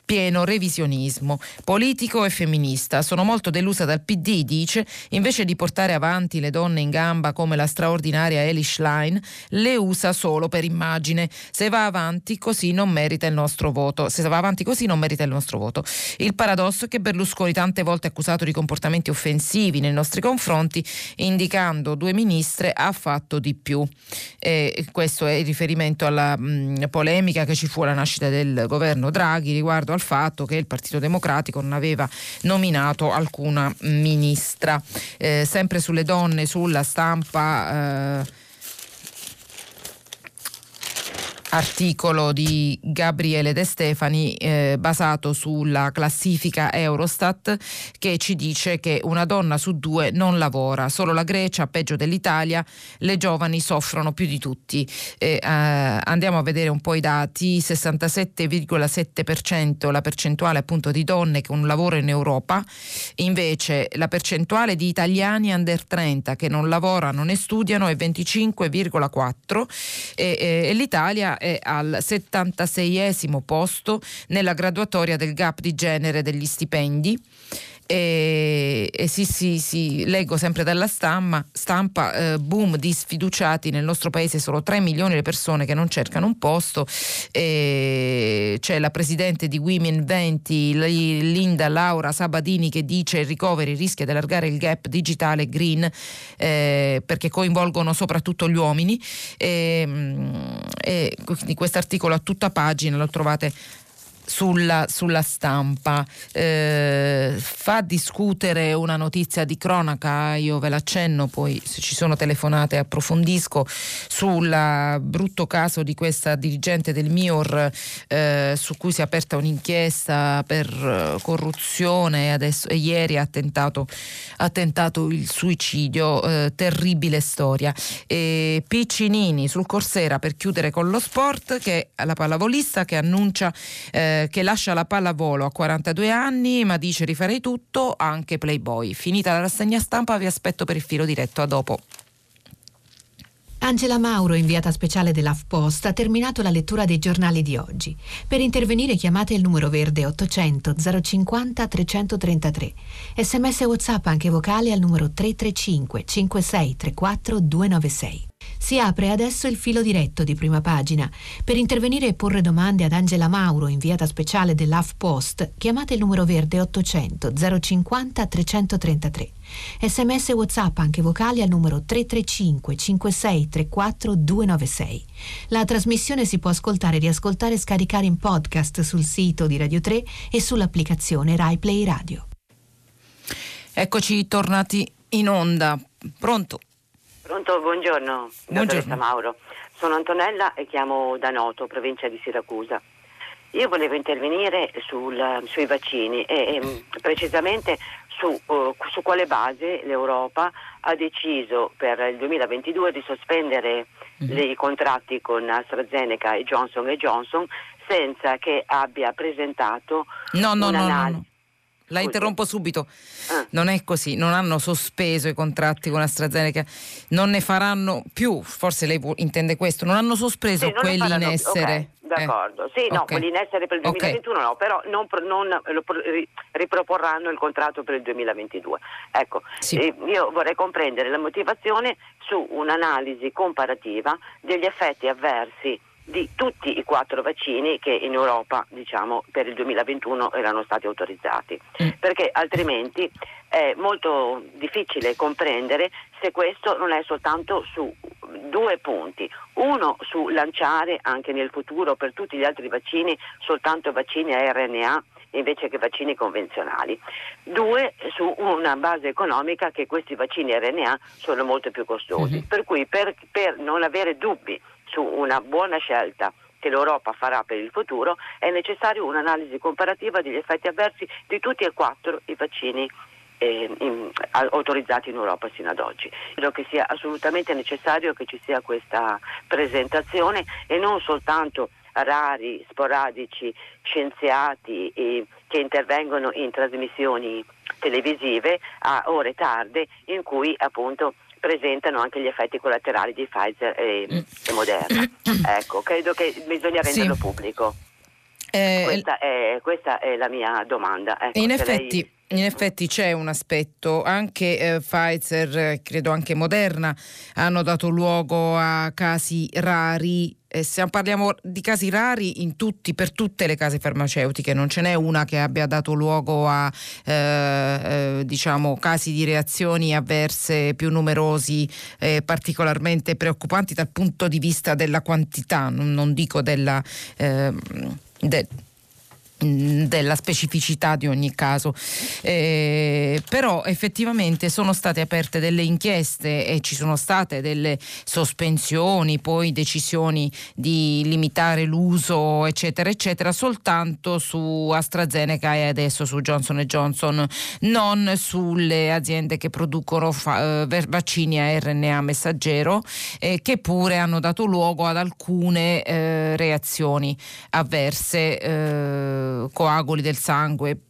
pieno revisionismo politico e femminista. Sono molto delusa dal PD, dice, invece di portare avanti le donne in gamba come la straordinaria Elish Schlein, le usa solo per immagine. Se va avanti così non merita il nostro voto. Se va avanti così non merita il nostro voto. Il paradosso è che Berlusconi tante volte accusato di comportamenti offensivi nei nostri confronti, indicando due ministre, ha fatto di più. E questo è il riferimento alla mh, polemica che ci fu alla nascita del governo Draghi riguardo al fatto che il Partito Democratico non aveva nominato alcuna ministra. Eh, sempre sulle donne, sulla stampa. Eh, articolo di Gabriele De Stefani eh, basato sulla classifica Eurostat che ci dice che una donna su due non lavora, solo la Grecia, peggio dell'Italia, le giovani soffrono più di tutti. Eh, eh, andiamo a vedere un po' i dati, 67,7% la percentuale appunto di donne con lavoro in Europa, invece la percentuale di italiani under 30 che non lavorano né studiano è 25,4 e, e l'Italia è al 76esimo posto nella graduatoria del gap di genere degli stipendi e, e sì, sì, sì, leggo sempre dalla stampa, stampa eh, boom di sfiduciati nel nostro paese, solo 3 milioni le persone che non cercano un posto, e c'è la presidente di Women 20, Linda Laura Sabadini che dice il recovery rischia di allargare il gap digitale green eh, perché coinvolgono soprattutto gli uomini. E, e quindi questo articolo a tutta pagina lo trovate sulla, sulla stampa. Eh, fa discutere una notizia di cronaca, io ve l'accenno, poi se ci sono telefonate approfondisco, sul brutto caso di questa dirigente del MIOR eh, su cui si è aperta un'inchiesta per eh, corruzione adesso, e ieri ha tentato, ha tentato il suicidio, eh, terribile storia. E Piccinini sul Corsera per chiudere con lo sport, che è la pallavolista che annuncia eh, eh, che lascia la pallavolo a 42 anni ma dice rifarei tutto, anche Playboy. Finita la rassegna stampa vi aspetto per il filo diretto, a dopo. Angela Mauro, inviata speciale dell'AFPost, ha terminato la lettura dei giornali di oggi. Per intervenire chiamate il numero verde 800 050 333. Sms WhatsApp anche vocale al numero 335 5634 296. Si apre adesso il filo diretto di prima pagina. Per intervenire e porre domande ad Angela Mauro, inviata speciale dell'AFPost, chiamate il numero verde 800 050 333. Sms WhatsApp anche vocali al numero 335 5634 296. La trasmissione si può ascoltare, riascoltare e scaricare in podcast sul sito di Radio 3 e sull'applicazione RaiPlay Radio. Eccoci tornati in onda. Pronto? Pronto, buongiorno, buongiorno. Mauro. Sono Antonella e chiamo da Noto, provincia di Siracusa. Io volevo intervenire sul, sui vaccini e, e precisamente su, uh, su, quale base l'Europa ha deciso per il 2022 di sospendere mm-hmm. i contratti con AstraZeneca e Johnson Johnson senza che abbia presentato no, no, un'analisi. No, no, la interrompo subito. Ah. Non è così, non hanno sospeso i contratti con AstraZeneca, non ne faranno più, forse lei intende questo, non hanno sospeso sì, non quelli in essere. Okay, d'accordo, eh. sì, no, okay. quelli in essere per il 2021 okay. no, però non, non riproporranno il contratto per il 2022. Ecco, sì. eh, io vorrei comprendere la motivazione su un'analisi comparativa degli effetti avversi di tutti i quattro vaccini che in Europa diciamo, per il 2021 erano stati autorizzati, mm. perché altrimenti è molto difficile comprendere se questo non è soltanto su due punti. Uno su lanciare anche nel futuro per tutti gli altri vaccini soltanto vaccini a RNA invece che vaccini convenzionali. Due, su una base economica che questi vaccini RNA sono molto più costosi. Mm-hmm. Per cui per, per non avere dubbi su una buona scelta che l'Europa farà per il futuro, è necessaria un'analisi comparativa degli effetti avversi di tutti e quattro i vaccini eh, in, autorizzati in Europa sino ad oggi. Credo che sia assolutamente necessario che ci sia questa presentazione e non soltanto rari, sporadici scienziati eh, che intervengono in trasmissioni televisive a ore tarde in cui appunto presentano anche gli effetti collaterali di Pfizer e, e Moderna. [COUGHS] ecco, credo che bisogna renderlo sì. pubblico. Eh, questa, è, questa, è, la mia domanda. Ecco, in effetti. Lei... In effetti c'è un aspetto, anche eh, Pfizer, credo anche Moderna, hanno dato luogo a casi rari se parliamo di casi rari tutti, per tutte le case farmaceutiche, non ce n'è una che abbia dato luogo a eh, eh, diciamo, casi di reazioni avverse più numerosi, particolarmente preoccupanti dal punto di vista della quantità, non, non dico della... Ehm, de, della specificità di ogni caso. Eh, però effettivamente sono state aperte delle inchieste e ci sono state delle sospensioni, poi decisioni di limitare l'uso, eccetera, eccetera, soltanto su AstraZeneca e adesso su Johnson Johnson, non sulle aziende che producono fa- eh, vaccini a RNA messaggero, eh, che pure hanno dato luogo ad alcune eh, reazioni avverse eh, coaguli del sangue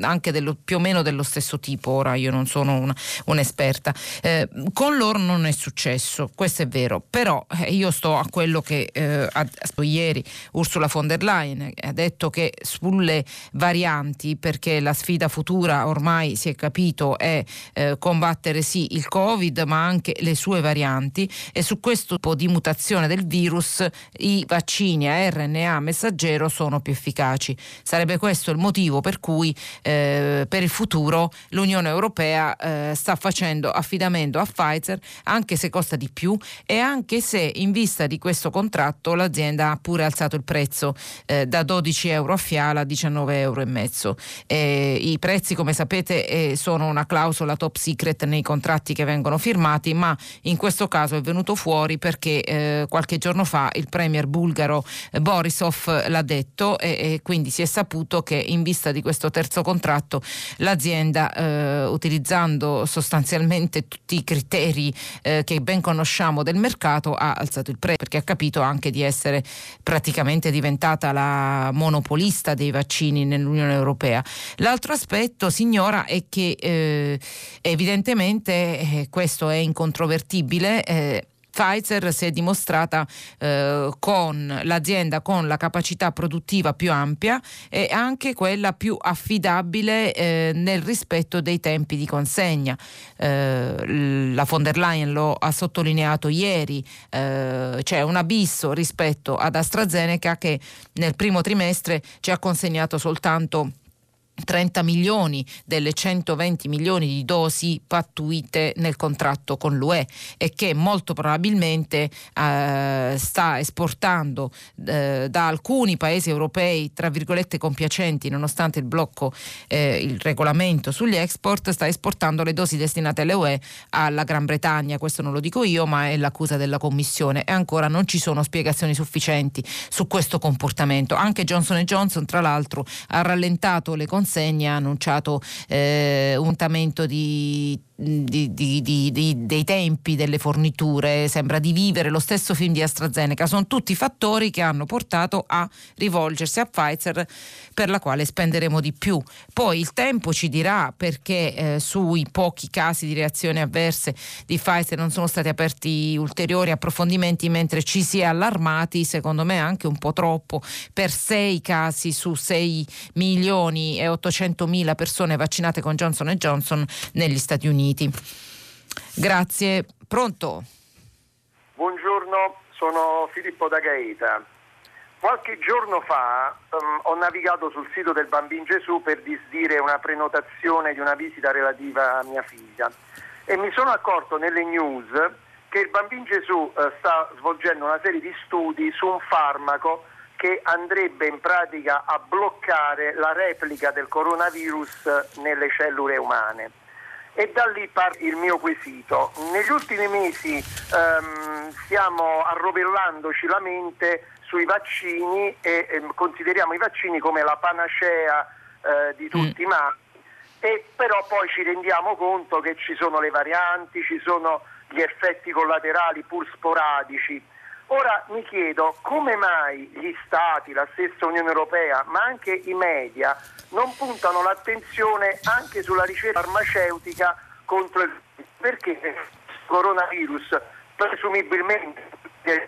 anche dello, più o meno dello stesso tipo, ora io non sono una, un'esperta. Eh, con loro non è successo, questo è vero, però eh, io sto a quello che eh, ha, ieri Ursula von der Leyen ha detto che sulle varianti, perché la sfida futura ormai si è capito è eh, combattere sì il Covid ma anche le sue varianti e su questo tipo di mutazione del virus i vaccini a RNA messaggero sono più efficaci. Sarebbe questo il motivo per cui eh, per il futuro l'Unione Europea eh, sta facendo affidamento a Pfizer anche se costa di più e anche se in vista di questo contratto l'azienda ha pure alzato il prezzo eh, da 12 euro a fiala a 19 euro e mezzo. I prezzi come sapete eh, sono una clausola top secret nei contratti che vengono firmati ma in questo caso è venuto fuori perché eh, qualche giorno fa il premier bulgaro eh, Borisov l'ha detto e, e quindi si è saputo che in vista di questo terzo terzo contratto l'azienda eh, utilizzando sostanzialmente tutti i criteri eh, che ben conosciamo del mercato ha alzato il prezzo perché ha capito anche di essere praticamente diventata la monopolista dei vaccini nell'Unione Europea. L'altro aspetto, signora, è che eh, evidentemente eh, questo è incontrovertibile. Pfizer si è dimostrata eh, con l'azienda con la capacità produttiva più ampia e anche quella più affidabile eh, nel rispetto dei tempi di consegna. Eh, la von der Leyen lo ha sottolineato ieri, eh, c'è un abisso rispetto ad AstraZeneca che nel primo trimestre ci ha consegnato soltanto 30 milioni delle 120 milioni di dosi pattuite nel contratto con l'UE e che molto probabilmente eh, sta esportando eh, da alcuni paesi europei, tra virgolette compiacenti, nonostante il blocco, eh, il regolamento sugli export, sta esportando le dosi destinate alle UE alla Gran Bretagna. Questo non lo dico io, ma è l'accusa della Commissione e ancora non ci sono spiegazioni sufficienti su questo comportamento. Anche Johnson Johnson, tra l'altro, ha rallentato le consegne consegna ha annunciato eh, un tamento di di, di, di, dei tempi delle forniture, sembra di vivere lo stesso film di AstraZeneca. Sono tutti fattori che hanno portato a rivolgersi a Pfizer per la quale spenderemo di più. Poi il tempo ci dirà perché eh, sui pochi casi di reazioni avverse di Pfizer non sono stati aperti ulteriori approfondimenti mentre ci si è allarmati, secondo me anche un po' troppo, per sei casi su 6 milioni e 800 mila persone vaccinate con Johnson Johnson negli Stati Uniti. Uniti. Grazie. Pronto? Buongiorno, sono Filippo da Gaeta. Qualche giorno fa um, ho navigato sul sito del Bambin Gesù per disdire una prenotazione di una visita relativa a mia figlia e mi sono accorto nelle news che il Bambin Gesù uh, sta svolgendo una serie di studi su un farmaco che andrebbe in pratica a bloccare la replica del coronavirus nelle cellule umane e da lì parte il mio quesito. Negli ultimi mesi ehm, stiamo arrovellandoci la mente sui vaccini e eh, consideriamo i vaccini come la panacea eh, di tutti mm. i mali e però poi ci rendiamo conto che ci sono le varianti, ci sono gli effetti collaterali pur sporadici. Ora mi chiedo come mai gli Stati, la stessa Unione Europea, ma anche i media non puntano l'attenzione anche sulla ricerca farmaceutica contro il perché il coronavirus presumibilmente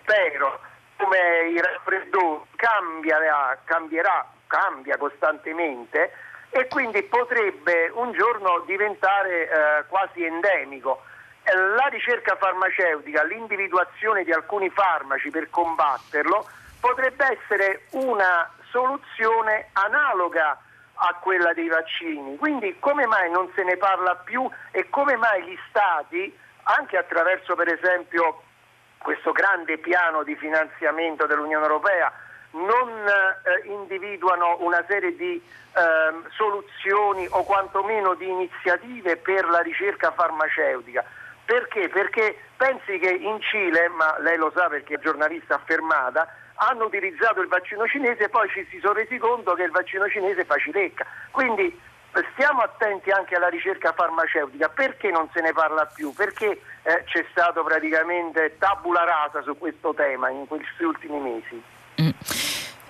spero come il raffreddore cambierà, cambierà, cambia costantemente e quindi potrebbe un giorno diventare eh, quasi endemico. La ricerca farmaceutica, l'individuazione di alcuni farmaci per combatterlo potrebbe essere una soluzione analoga a quella dei vaccini. Quindi come mai non se ne parla più e come mai gli Stati, anche attraverso per esempio questo grande piano di finanziamento dell'Unione Europea, non eh, individuano una serie di eh, soluzioni o quantomeno di iniziative per la ricerca farmaceutica. Perché? Perché pensi che in Cile, ma lei lo sa perché è giornalista affermata, hanno utilizzato il vaccino cinese e poi ci si sono resi conto che il vaccino cinese fa cilecca. Quindi stiamo attenti anche alla ricerca farmaceutica. Perché non se ne parla più? Perché eh, c'è stato praticamente tabula rasa su questo tema in questi ultimi mesi? Mm.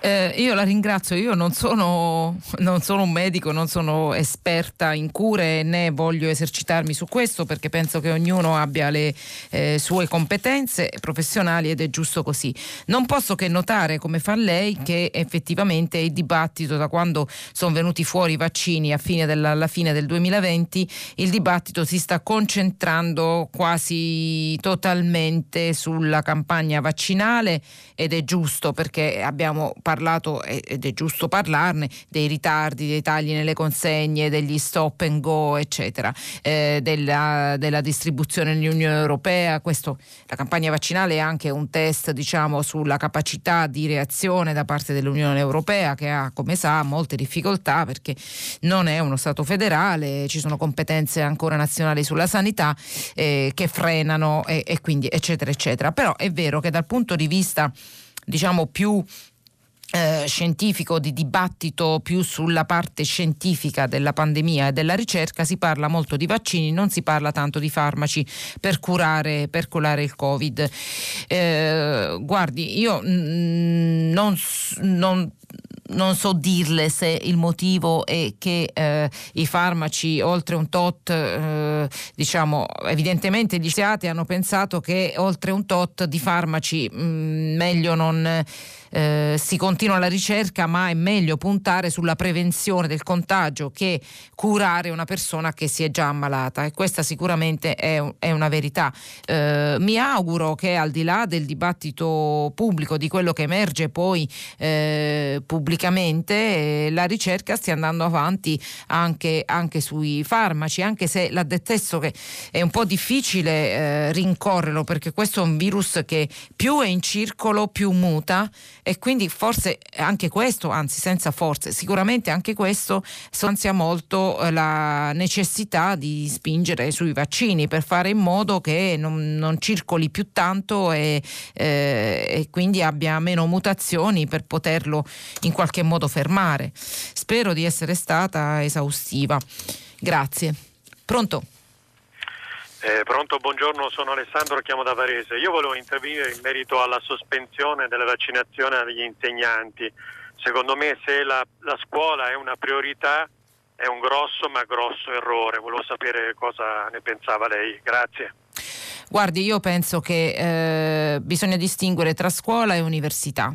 Eh, io la ringrazio, io non sono, non sono, un medico, non sono esperta in cure né voglio esercitarmi su questo perché penso che ognuno abbia le eh, sue competenze professionali ed è giusto così. Non posso che notare, come fa lei, che effettivamente il dibattito da quando sono venuti fuori i vaccini fine della, alla fine del 2020, il dibattito si sta concentrando quasi totalmente sulla campagna vaccinale ed è giusto perché abbiamo parlato parlato, ed è giusto parlarne, dei ritardi, dei tagli nelle consegne, degli stop and go, eccetera, eh, della, della, distribuzione nell'Unione Europea. Questo, la campagna vaccinale è anche un test diciamo, sulla capacità di reazione da parte dell'Unione Europea che ha, come sa, molte difficoltà perché non è uno Stato federale, ci sono competenze ancora nazionali sulla sanità eh, che frenano e, e quindi eccetera eccetera. Però è vero che dal punto di vista diciamo più eh, scientifico, di dibattito più sulla parte scientifica della pandemia e della ricerca, si parla molto di vaccini, non si parla tanto di farmaci per curare, per curare il Covid. Eh, guardi, io non, non non so dirle se il motivo è che eh, i farmaci oltre un tot, eh, diciamo, evidentemente gli scienziati hanno pensato che oltre un tot di farmaci mh, mm, meglio non eh, si continua la ricerca, ma è meglio puntare sulla prevenzione del contagio che curare una persona che si è già ammalata e questa sicuramente è, è una verità. Eh, mi auguro che al di là del dibattito pubblico, di quello che emerge poi eh, pubblicamente, eh, la ricerca stia andando avanti anche, anche, sui farmaci, anche se l'ha dettesto che è un po' difficile eh, rincorrerlo perché questo è un virus che più è in circolo più muta e quindi forse anche questo, anzi senza forze, sicuramente anche questo stanzia molto eh, la necessità di spingere sui vaccini per fare in modo che non, non circoli più tanto e, eh, e quindi abbia meno mutazioni per poterlo in qualche modo fermare. Spero di essere stata esaustiva. Grazie. Pronto? Eh, pronto, buongiorno, sono Alessandro, chiamo da Varese. Io volevo intervenire in merito alla sospensione delle vaccinazioni agli insegnanti. Secondo me se la, la scuola è una priorità è un grosso ma grosso errore. Volevo sapere cosa ne pensava lei. Grazie. Guardi, io penso che eh, bisogna distinguere tra scuola e università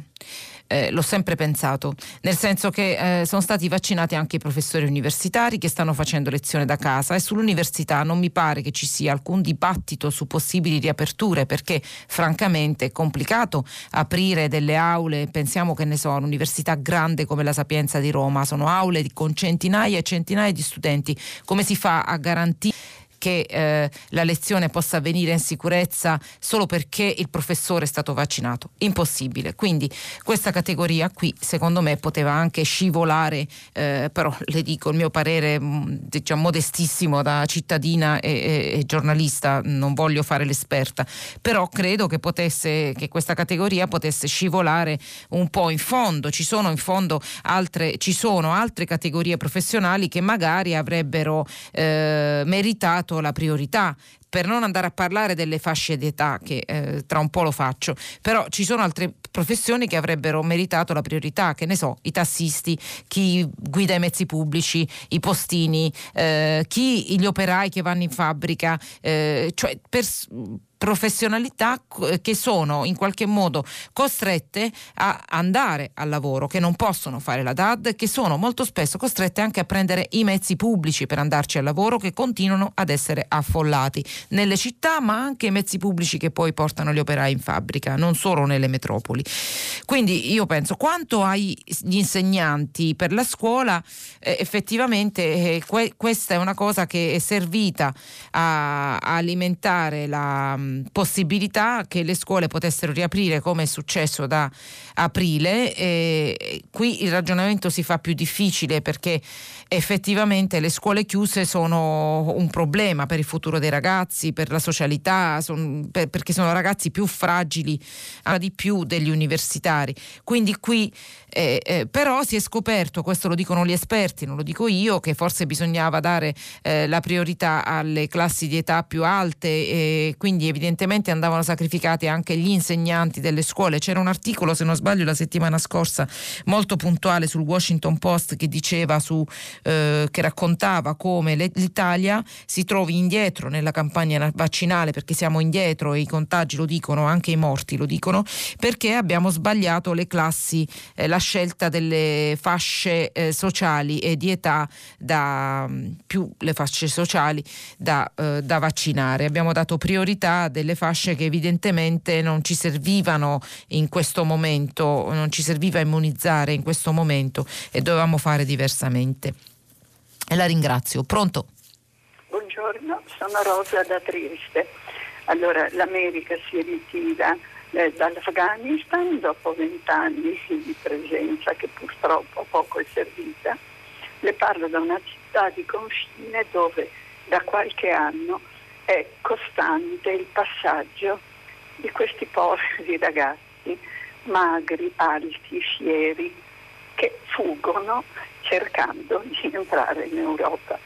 eh, l'ho sempre pensato, nel senso che eh, sono stati vaccinati anche i professori universitari che stanno facendo lezione da casa e sull'università non mi pare che ci sia alcun dibattito su possibili riaperture perché francamente è complicato aprire delle aule, pensiamo che ne so, un'università grande come la Sapienza di Roma, sono aule con centinaia e centinaia di studenti, come si fa a garantire che eh, la lezione possa avvenire in sicurezza solo perché il professore è stato vaccinato. Impossibile. Quindi questa categoria qui secondo me poteva anche scivolare, eh, però le dico il mio parere mm, diciamo, modestissimo da cittadina e, e, e, giornalista, non voglio fare l'esperta, però credo che, potesse, che questa categoria potesse scivolare un po' in fondo. Ci sono in fondo altre, ci sono altre categorie professionali che magari avrebbero eh, meritato dato la priorità per non andare a parlare delle fasce d'età, che eh, tra un po' lo faccio, però ci sono altre professioni che avrebbero meritato la priorità, che ne so, i tassisti, chi guida i mezzi pubblici, i postini, eh, chi gli operai che vanno in fabbrica, eh, cioè per, professionalità che sono in qualche modo costrette a andare al lavoro, che non possono fare la DAD, che sono molto spesso costrette anche a prendere i mezzi pubblici per andarci al lavoro, che continuano ad essere affollati nelle città, ma anche i mezzi pubblici che poi portano gli operai in fabbrica, non solo nelle metropoli. Quindi io penso quanto agli insegnanti per la scuola, eh, effettivamente eh, que- questa è una cosa che è servita a alimentare la possibilità che le scuole potessero riaprire come è successo da aprile. E qui il ragionamento si fa più difficile perché effettivamente le scuole chiuse sono un problema per il futuro dei ragazzi, per la socialità, son, per, perché sono ragazzi più fragili di più degli universitari. Quindi qui eh, eh, però si è scoperto, questo lo dicono gli esperti, non lo dico io, che forse bisognava dare eh, la priorità alle classi di età più alte e quindi evidentemente andavano sacrificati anche gli insegnanti delle scuole. C'era un articolo, se non sbaglio, la settimana scorsa molto puntuale sul Washington Post che diceva su, eh, che raccontava come l'Italia si trovi indietro nella campagna vaccinale perché siamo indietro e i contagi lo dicono, anche i morti lo dicono, perché abbiamo sbagliato le classi, eh, la scelta delle fasce eh, sociali e di età da mm, più le fasce sociali da, eh, da vaccinare. Abbiamo dato priorità delle fasce che evidentemente non ci servivano in questo momento, non ci serviva immunizzare in questo momento e dovevamo fare diversamente. E la ringrazio. Pronto? Buongiorno, sono Rosa da Trieste. Allora, l'America si ritira eh, dall'Afghanistan dopo vent'anni di presenza che purtroppo poco è servita. Le parlo da una città di confine dove da qualche anno è costante il passaggio di questi poveri [LAUGHS] ragazzi magri, alti, fieri, che fuggono cercando di entrare in Europa.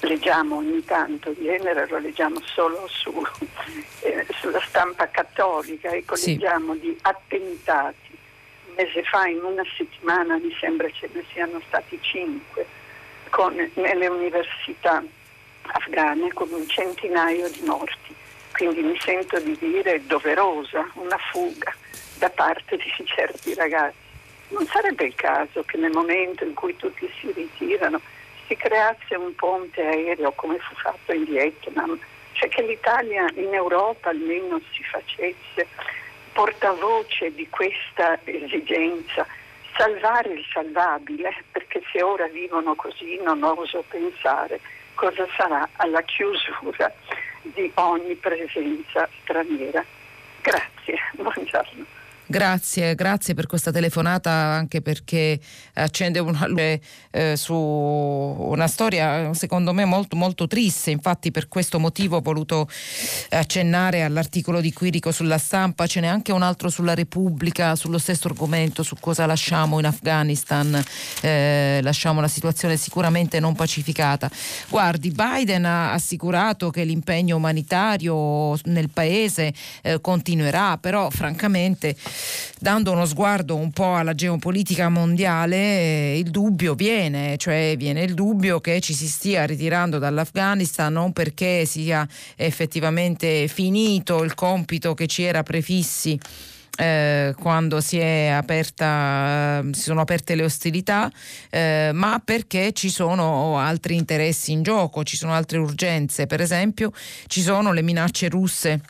Leggiamo ogni tanto, in genere lo leggiamo solo su, [LAUGHS] eh, sulla stampa cattolica, ecco, sì. leggiamo di attentati mese fa, in una settimana, mi sembra ce ne siano stati cinque, con, nelle università afghane con un centinaio di morti. Quindi mi sento di dire doverosa una fuga da parte di [LAUGHS] certi ragazzi. Non sarebbe il caso che nel momento in cui tutti si ritirano si creasse un ponte aereo come fu fatto in Vietnam, cioè che l'Italia in Europa almeno si facesse portavoce di questa esigenza, salvare il salvabile, perché se ora vivono così non oso pensare cosa sarà alla chiusura di ogni presenza straniera. Grazie, buongiorno. Grazie, grazie per questa telefonata anche perché accende una luce eh, su una storia secondo me molto molto triste, infatti per questo motivo ho voluto accennare all'articolo di Quirico sulla stampa, ce n'è anche un altro sulla Repubblica, sullo stesso argomento, su cosa lasciamo in Afghanistan, eh, lasciamo una situazione sicuramente non pacificata. Guardi, Biden ha assicurato che l'impegno umanitario nel paese eh, continuerà, però francamente dando uno sguardo un po' alla geopolitica mondiale, eh, il dubbio viene, cioè viene il dubbio che ci si stia ritirando dall'Afghanistan non perché sia effettivamente finito il compito che ci era prefissi. Eh, quando si, aperta, si, sono aperte le ostilità, eh, ma perché ci sono altri interessi in gioco, ci sono altre urgenze. Per esempio, ci sono le minacce russe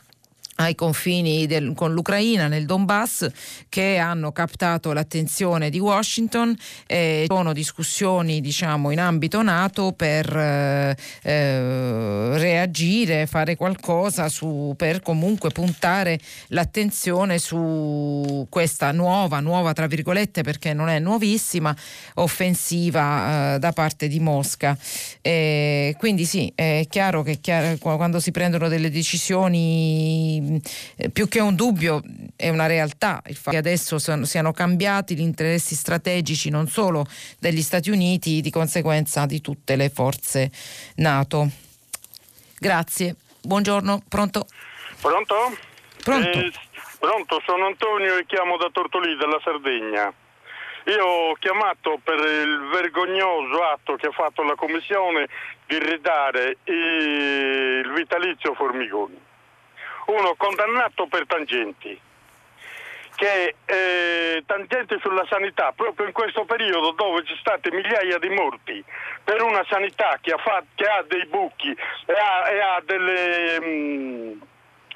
ai confini del, con l'Ucraina, nel Donbass, che hanno captato l'attenzione di Washington. Eh, sono discussioni diciamo, in ambito NATO per eh, eh, reagire, fare qualcosa su, per comunque puntare l'attenzione su questa nuova, nuova tra virgolette perché non è nuovissima, offensiva eh, da parte di Mosca. quindi sì, è chiaro che chiaro, quando si prendono delle decisioni eh, più che un dubbio è una realtà il fatto che adesso sono, siano cambiati gli interessi strategici non solo degli Stati Uniti, di conseguenza di tutte le forze NATO. Grazie. Buongiorno, pronto? Pronto? Pronto? Eh, pronto, sono Antonio e chiamo da Tortolì, della Sardegna. Io ho chiamato per il vergognoso atto che ha fatto la Commissione di ridare il vitalizio Formigoni uno condannato per tangenti, che eh, tangenti sulla sanità proprio in questo periodo dove ci sono state migliaia di morti per una sanità che ha, fatto, che ha dei buchi e ha, e ha delle... Mh, mm,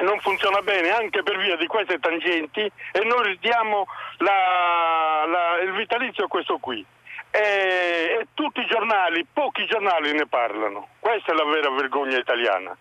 non funziona bene anche per via di queste tangenti e noi ridiamo la, la, il vitalizio questo qui. E, e tutti i giornali, pochi giornali ne parlano. Questa è la vera vergogna italiana.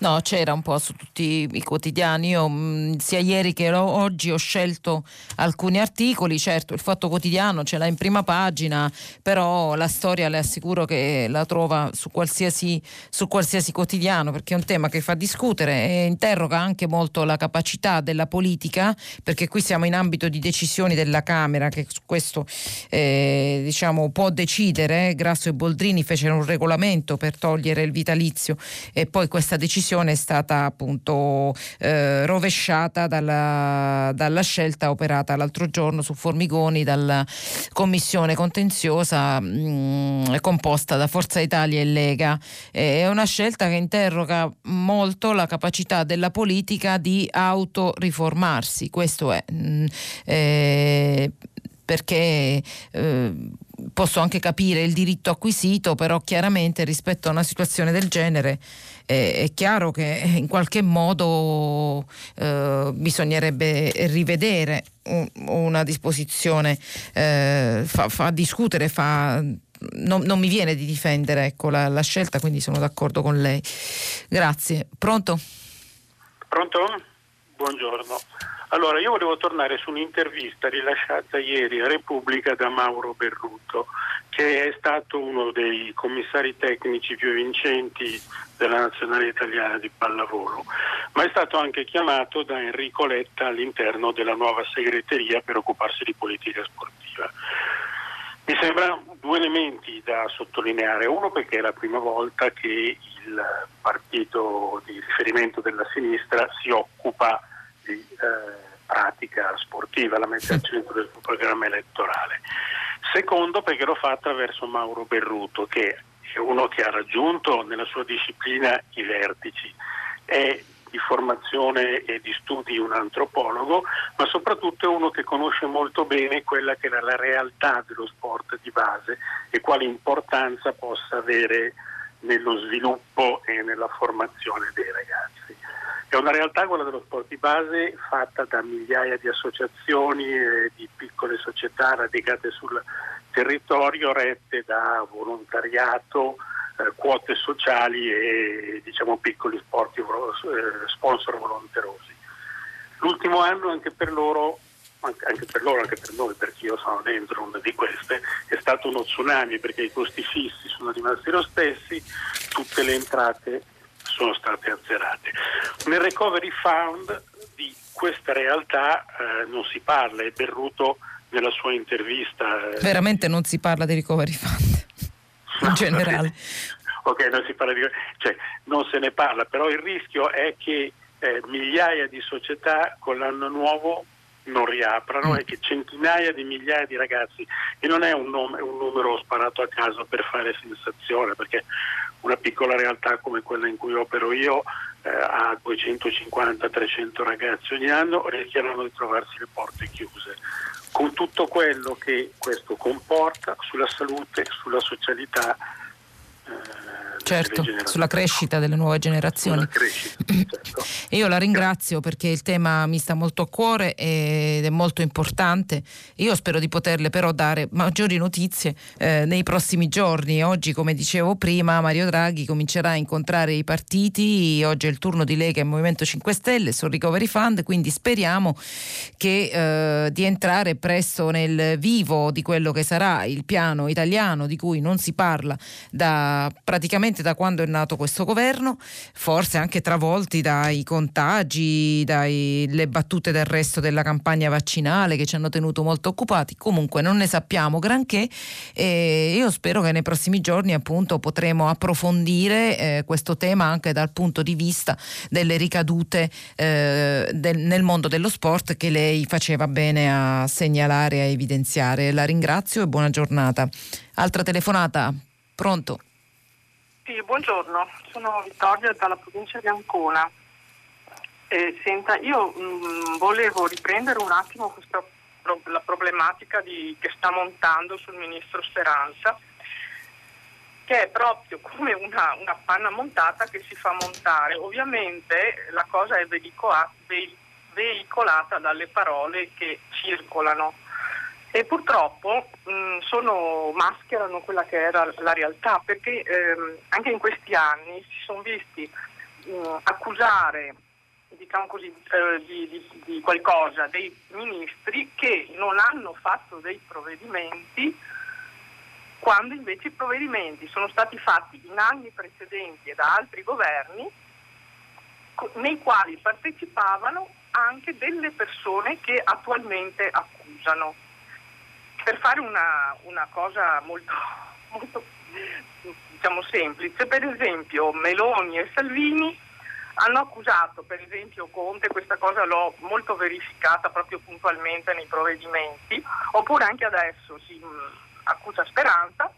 No, c'era un po' su tutti i quotidiani. Io mm, sia ieri che oggi ho scelto alcuni articoli. Certo, il Fatto Quotidiano ce l'ha in prima pagina, però la storia le assicuro che la trova su qualsiasi, su qualsiasi quotidiano, perché è un tema che fa discutere e interroga anche molto la capacità della politica, perché qui siamo in ambito di decisioni della Camera che su questo eh, diciamo, può decidere. Grasso e Boldrini fecero un regolamento per togliere il vitalizio e poi questa decisione decisione è stata appunto eh, rovesciata dalla, dalla, scelta operata l'altro giorno su Formigoni dalla commissione contenziosa mh, mm, composta da Forza Italia e Lega. è una scelta che interroga molto la capacità della politica di autoriformarsi, questo è. Mh, mm, eh, perché eh, posso anche capire il diritto acquisito, però chiaramente rispetto a una situazione del genere eh, è chiaro che in qualche modo eh, bisognerebbe rivedere un, una disposizione, eh, fa, fa, discutere, fa, non, non, mi viene di difendere ecco, la, la scelta, quindi sono d'accordo con lei. Grazie. Pronto? Pronto? Buongiorno. Allora, io volevo tornare su un'intervista rilasciata ieri a Repubblica da Mauro Berruto, che è stato uno dei commissari tecnici più vincenti della nazionale italiana di pallavolo, ma è stato anche chiamato da Enrico Letta all'interno della nuova segreteria per occuparsi di politica sportiva. Mi sembrano due elementi da sottolineare. Uno perché è la prima volta che il partito di riferimento della sinistra si occupa di eh, pratica sportiva, la mette al centro del suo programma elettorale. Secondo perché lo fa attraverso Mauro Berruto, che è uno che ha raggiunto nella sua disciplina i vertici. È di formazione e di studi un antropologo, ma soprattutto è uno che conosce molto bene quella che è la realtà dello sport di base e quale importanza possa avere nello sviluppo e nella formazione dei ragazzi. È una realtà quella dello sport di base fatta da migliaia di associazioni e di piccole società radicate sul territorio, rette da volontariato, eh, quote sociali e diciamo, piccoli sport, eh, sponsor volonterosi. L'ultimo anno anche per loro anche per loro, anche per noi, perché io sono dentro una di queste, è stato uno tsunami perché i costi fissi sono rimasti lo stessi, tutte le entrate sono state azzerate. Nel recovery fund di questa realtà eh, non si parla e Berruto nella sua intervista... Eh, Veramente non si parla di recovery fund [LAUGHS] in generale. ok, non si parla di... cioè non se ne parla, però il rischio è che eh, migliaia di società con l'anno nuovo non riaprano e che centinaia di migliaia di ragazzi, e non è un, nome, un numero sparato a caso per fare sensazione, perché una piccola realtà come quella in cui opero io eh, ha 250-300 ragazzi ogni anno, rischiano di trovarsi le porte chiuse. Con tutto quello che questo comporta sulla salute, sulla socialità, certo, sulla crescita delle nuove generazioni. Crescita, certo. [LAUGHS] Io la ringrazio perché il tema mi sta molto a cuore ed è molto importante. Io spero di poterle però dare maggiori notizie eh, nei prossimi giorni. Oggi, come dicevo prima, Mario Draghi comincerà a incontrare i partiti. Oggi è il turno di Lega e Movimento 5 Stelle sul Recovery Fund, quindi speriamo che, eh, di entrare presto nel vivo di quello che sarà il piano italiano di cui non si parla da praticamente da quando è nato questo governo, forse anche travolti dai contagi, dalle battute del resto della campagna vaccinale che ci hanno tenuto molto occupati. Comunque non ne sappiamo granché e io spero che nei prossimi giorni appunto potremo approfondire eh, questo tema anche dal punto di vista delle ricadute eh, del, nel mondo dello sport che lei faceva bene a segnalare e a evidenziare. La ringrazio e buona giornata. Altra telefonata, pronto? Sì, buongiorno, sono Vittoria dalla provincia di Ancona. Eh, senta, io mh, mm, volevo riprendere un attimo questa, la problematica di, che sta montando sul ministro Speranza, che è proprio come una, una panna montata che si fa montare. Ovviamente la cosa è veicolata dalle parole che circolano e purtroppo mh, sono, mascherano quella che era la realtà perché ehm, anche in questi anni si sono visti mh, accusare diciamo così, eh, di, di, di, qualcosa dei ministri che non hanno fatto dei provvedimenti quando invece i provvedimenti sono stati fatti in anni precedenti e da altri governi nei quali partecipavano anche delle persone che attualmente accusano per fare una, una cosa molto, [LAUGHS] molto diciamo, semplice, per esempio Meloni e Salvini hanno accusato per esempio Conte, questa cosa l'ho molto verificata proprio puntualmente nei provvedimenti, oppure anche adesso si mh, accusa Speranza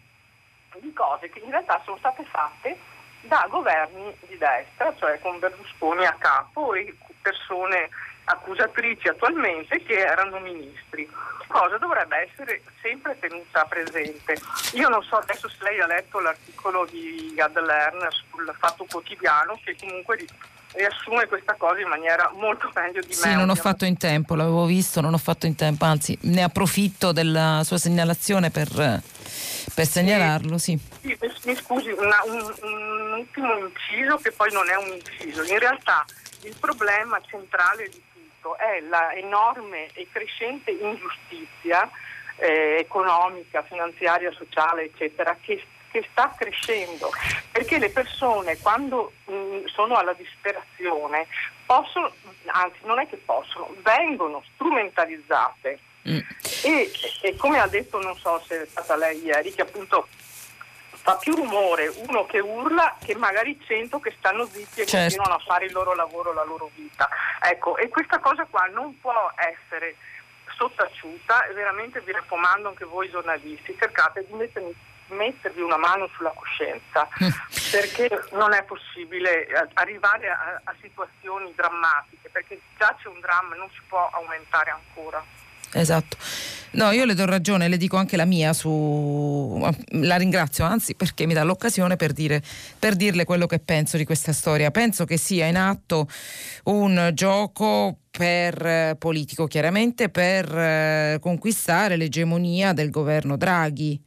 di cose che in realtà sono state fatte da governi di destra, cioè con Berlusconi a capo e persone accusatrici attualmente che erano ministri, cosa dovrebbe essere sempre tenuta presente. Io non so adesso se lei ha letto l'articolo di Gad Lerner sul Fatto Quotidiano che comunque riassume questa cosa in maniera molto meglio di me. Sì, non ho fatto in tempo, l'avevo visto, non ho fatto in tempo, anzi ne approfitto della sua segnalazione per, per segnalarlo. Sì. sì. mi scusi, una, un, un ultimo inciso che poi non è un inciso. In realtà il problema centrale di tutto è la enorme e crescente ingiustizia eh, economica, finanziaria, sociale, eccetera, che, che, sta crescendo. Perché le persone quando mh, mm, sono alla disperazione possono, anzi non è che possono, vengono strumentalizzate. Mm. E, e, come ha detto, non so se è stata lei ieri, che appunto fa più rumore uno che urla che magari cento che stanno zitti e certo. continuano a fare il loro lavoro, la loro vita. Ecco, e questa cosa qua non può essere sottaciuta e veramente vi raccomando anche voi giornalisti, cercate di mettermi mettervi una mano sulla coscienza perché non è possibile arrivare a, a, situazioni drammatiche perché già c'è un dramma e non si può aumentare ancora. Esatto. No, io le do ragione, le dico anche la mia su... La ringrazio anzi perché mi dà l'occasione per, dire, per dirle quello che penso di questa storia. Penso che sia in atto un gioco per eh, politico, chiaramente per eh, conquistare l'egemonia del governo Draghi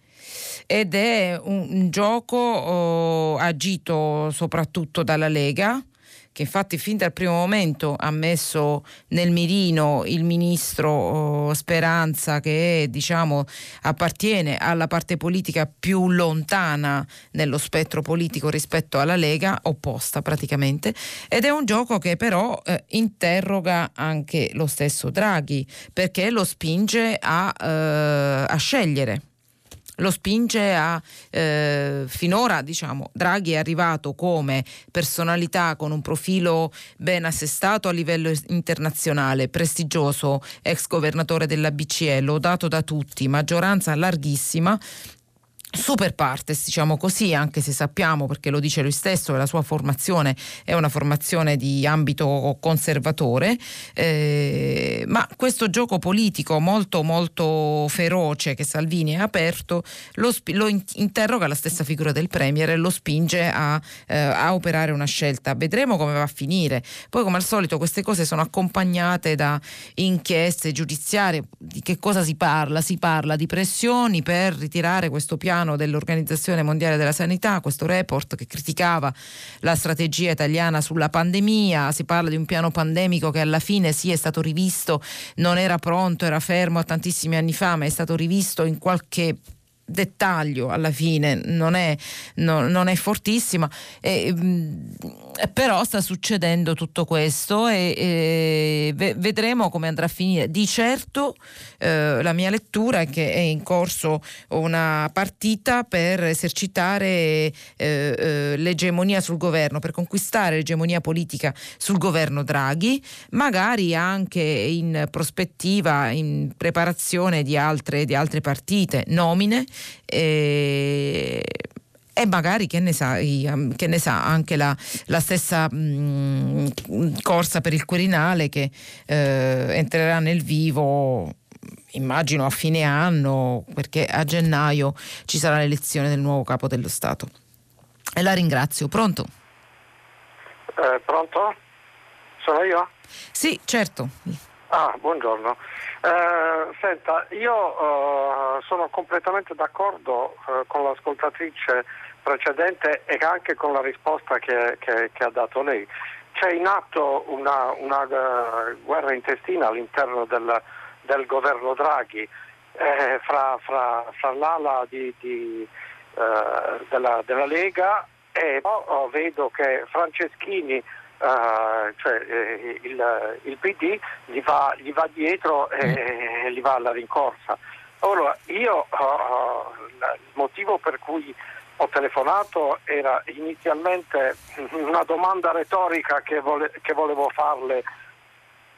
ed è un, un gioco oh, agito soprattutto dalla Lega che infatti fin dal primo momento ha messo nel mirino il ministro oh, Speranza che diciamo appartiene alla parte politica più lontana nello spettro politico rispetto alla Lega, opposta praticamente, ed è un gioco che però eh, interroga anche lo stesso Draghi perché lo spinge a, eh, a scegliere lo spinge a eh, finora diciamo Draghi è arrivato come personalità con un profilo ben assestato a livello internazionale, prestigioso, ex governatore della BCE, lodato da tutti, maggioranza larghissima super partes, diciamo così, anche se sappiamo, perché lo dice lui stesso, che la sua formazione è una formazione di ambito conservatore, eh, ma questo gioco politico molto molto feroce che Salvini ha aperto lo, lo interroga la stessa figura del Premier e lo spinge a, eh, a, operare una scelta. Vedremo come va a finire. Poi come al solito queste cose sono accompagnate da inchieste giudiziarie. Di che cosa si parla? Si parla di pressioni per ritirare questo piano piano dell'Organizzazione Mondiale della Sanità, questo report che criticava la strategia italiana sulla pandemia, si parla di un piano pandemico che alla fine sì è stato rivisto, non era pronto, era fermo a tantissimi anni fa, ma è stato rivisto in qualche dettaglio alla fine. Non è, no, non è fortissima. E, però sta succedendo tutto questo e, e vedremo come andrà a finire. Di certo eh, la mia lettura è che è in corso una partita per esercitare eh, eh, l'egemonia sul governo per conquistare l'egemonia politica sul governo Draghi magari anche in prospettiva in preparazione di altre, di altre partite nomine e, e magari che ne sa, che ne sa anche la, la stessa mh, corsa per il Quirinale che eh, entrerà nel vivo immagino a fine anno perché a gennaio ci sarà l'elezione del nuovo capo dello Stato. E la ringrazio. Pronto? Eh, pronto? Sono io? Sì, certo. Ah, buongiorno. Eh, senta, io eh, sono completamente d'accordo eh, con l'ascoltatrice precedente e anche con la risposta che, che, che ha dato lei. C'è in atto una, una uh, guerra intestina all'interno del, del governo Draghi eh, fra, fra, fra, l'ala di, di, uh, della, della, Lega e oh, vedo che Franceschini Uh, cioè, eh, il, il, PD gli va, gli va dietro e, mm. gli va alla rincorsa. Allora, io uh, il motivo per cui ho telefonato era inizialmente una domanda retorica che, vole, che volevo farle.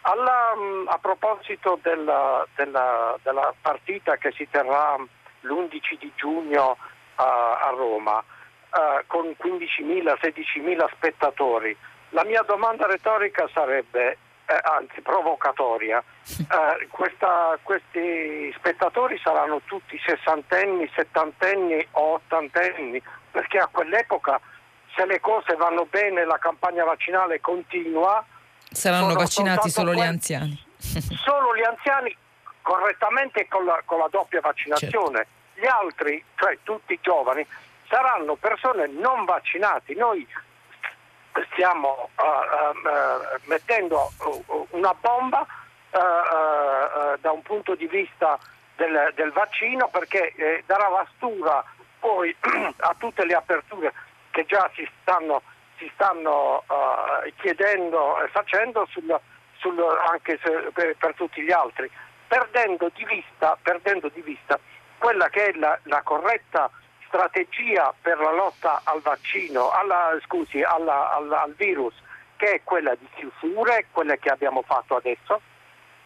Alla, mm, a proposito della, della, della, partita che si terrà l'11 di giugno uh, a Roma uh, con 15.000-16.000 spettatori, la mia domanda retorica sarebbe, eh, anzi provocatoria, [LAUGHS] eh, questa, questi spettatori saranno tutti sessantenni, settantenni o ottantenni, perché a quell'epoca se le cose vanno bene la campagna vaccinale continua. Saranno vaccinati solo gli anziani. [LAUGHS] solo gli anziani correttamente con la, con la doppia vaccinazione. Certo. Gli altri, cioè tutti i giovani, saranno persone non vaccinati. Noi stiamo uh, uh, mettendo una bomba uh, da un punto di vista del, del vaccino perché eh, darà vastura poi [CLEARS THROAT] a tutte le aperture che già si stanno, si stanno chiedendo e facendo sul, sul, anche se, per, per, tutti gli altri, perdendo di vista, perdendo di vista quella che è la, la corretta strategia per la lotta al vaccino, alla, scusi, alla, alla, al virus, che è quella di chiusure, quelle che abbiamo fatto adesso,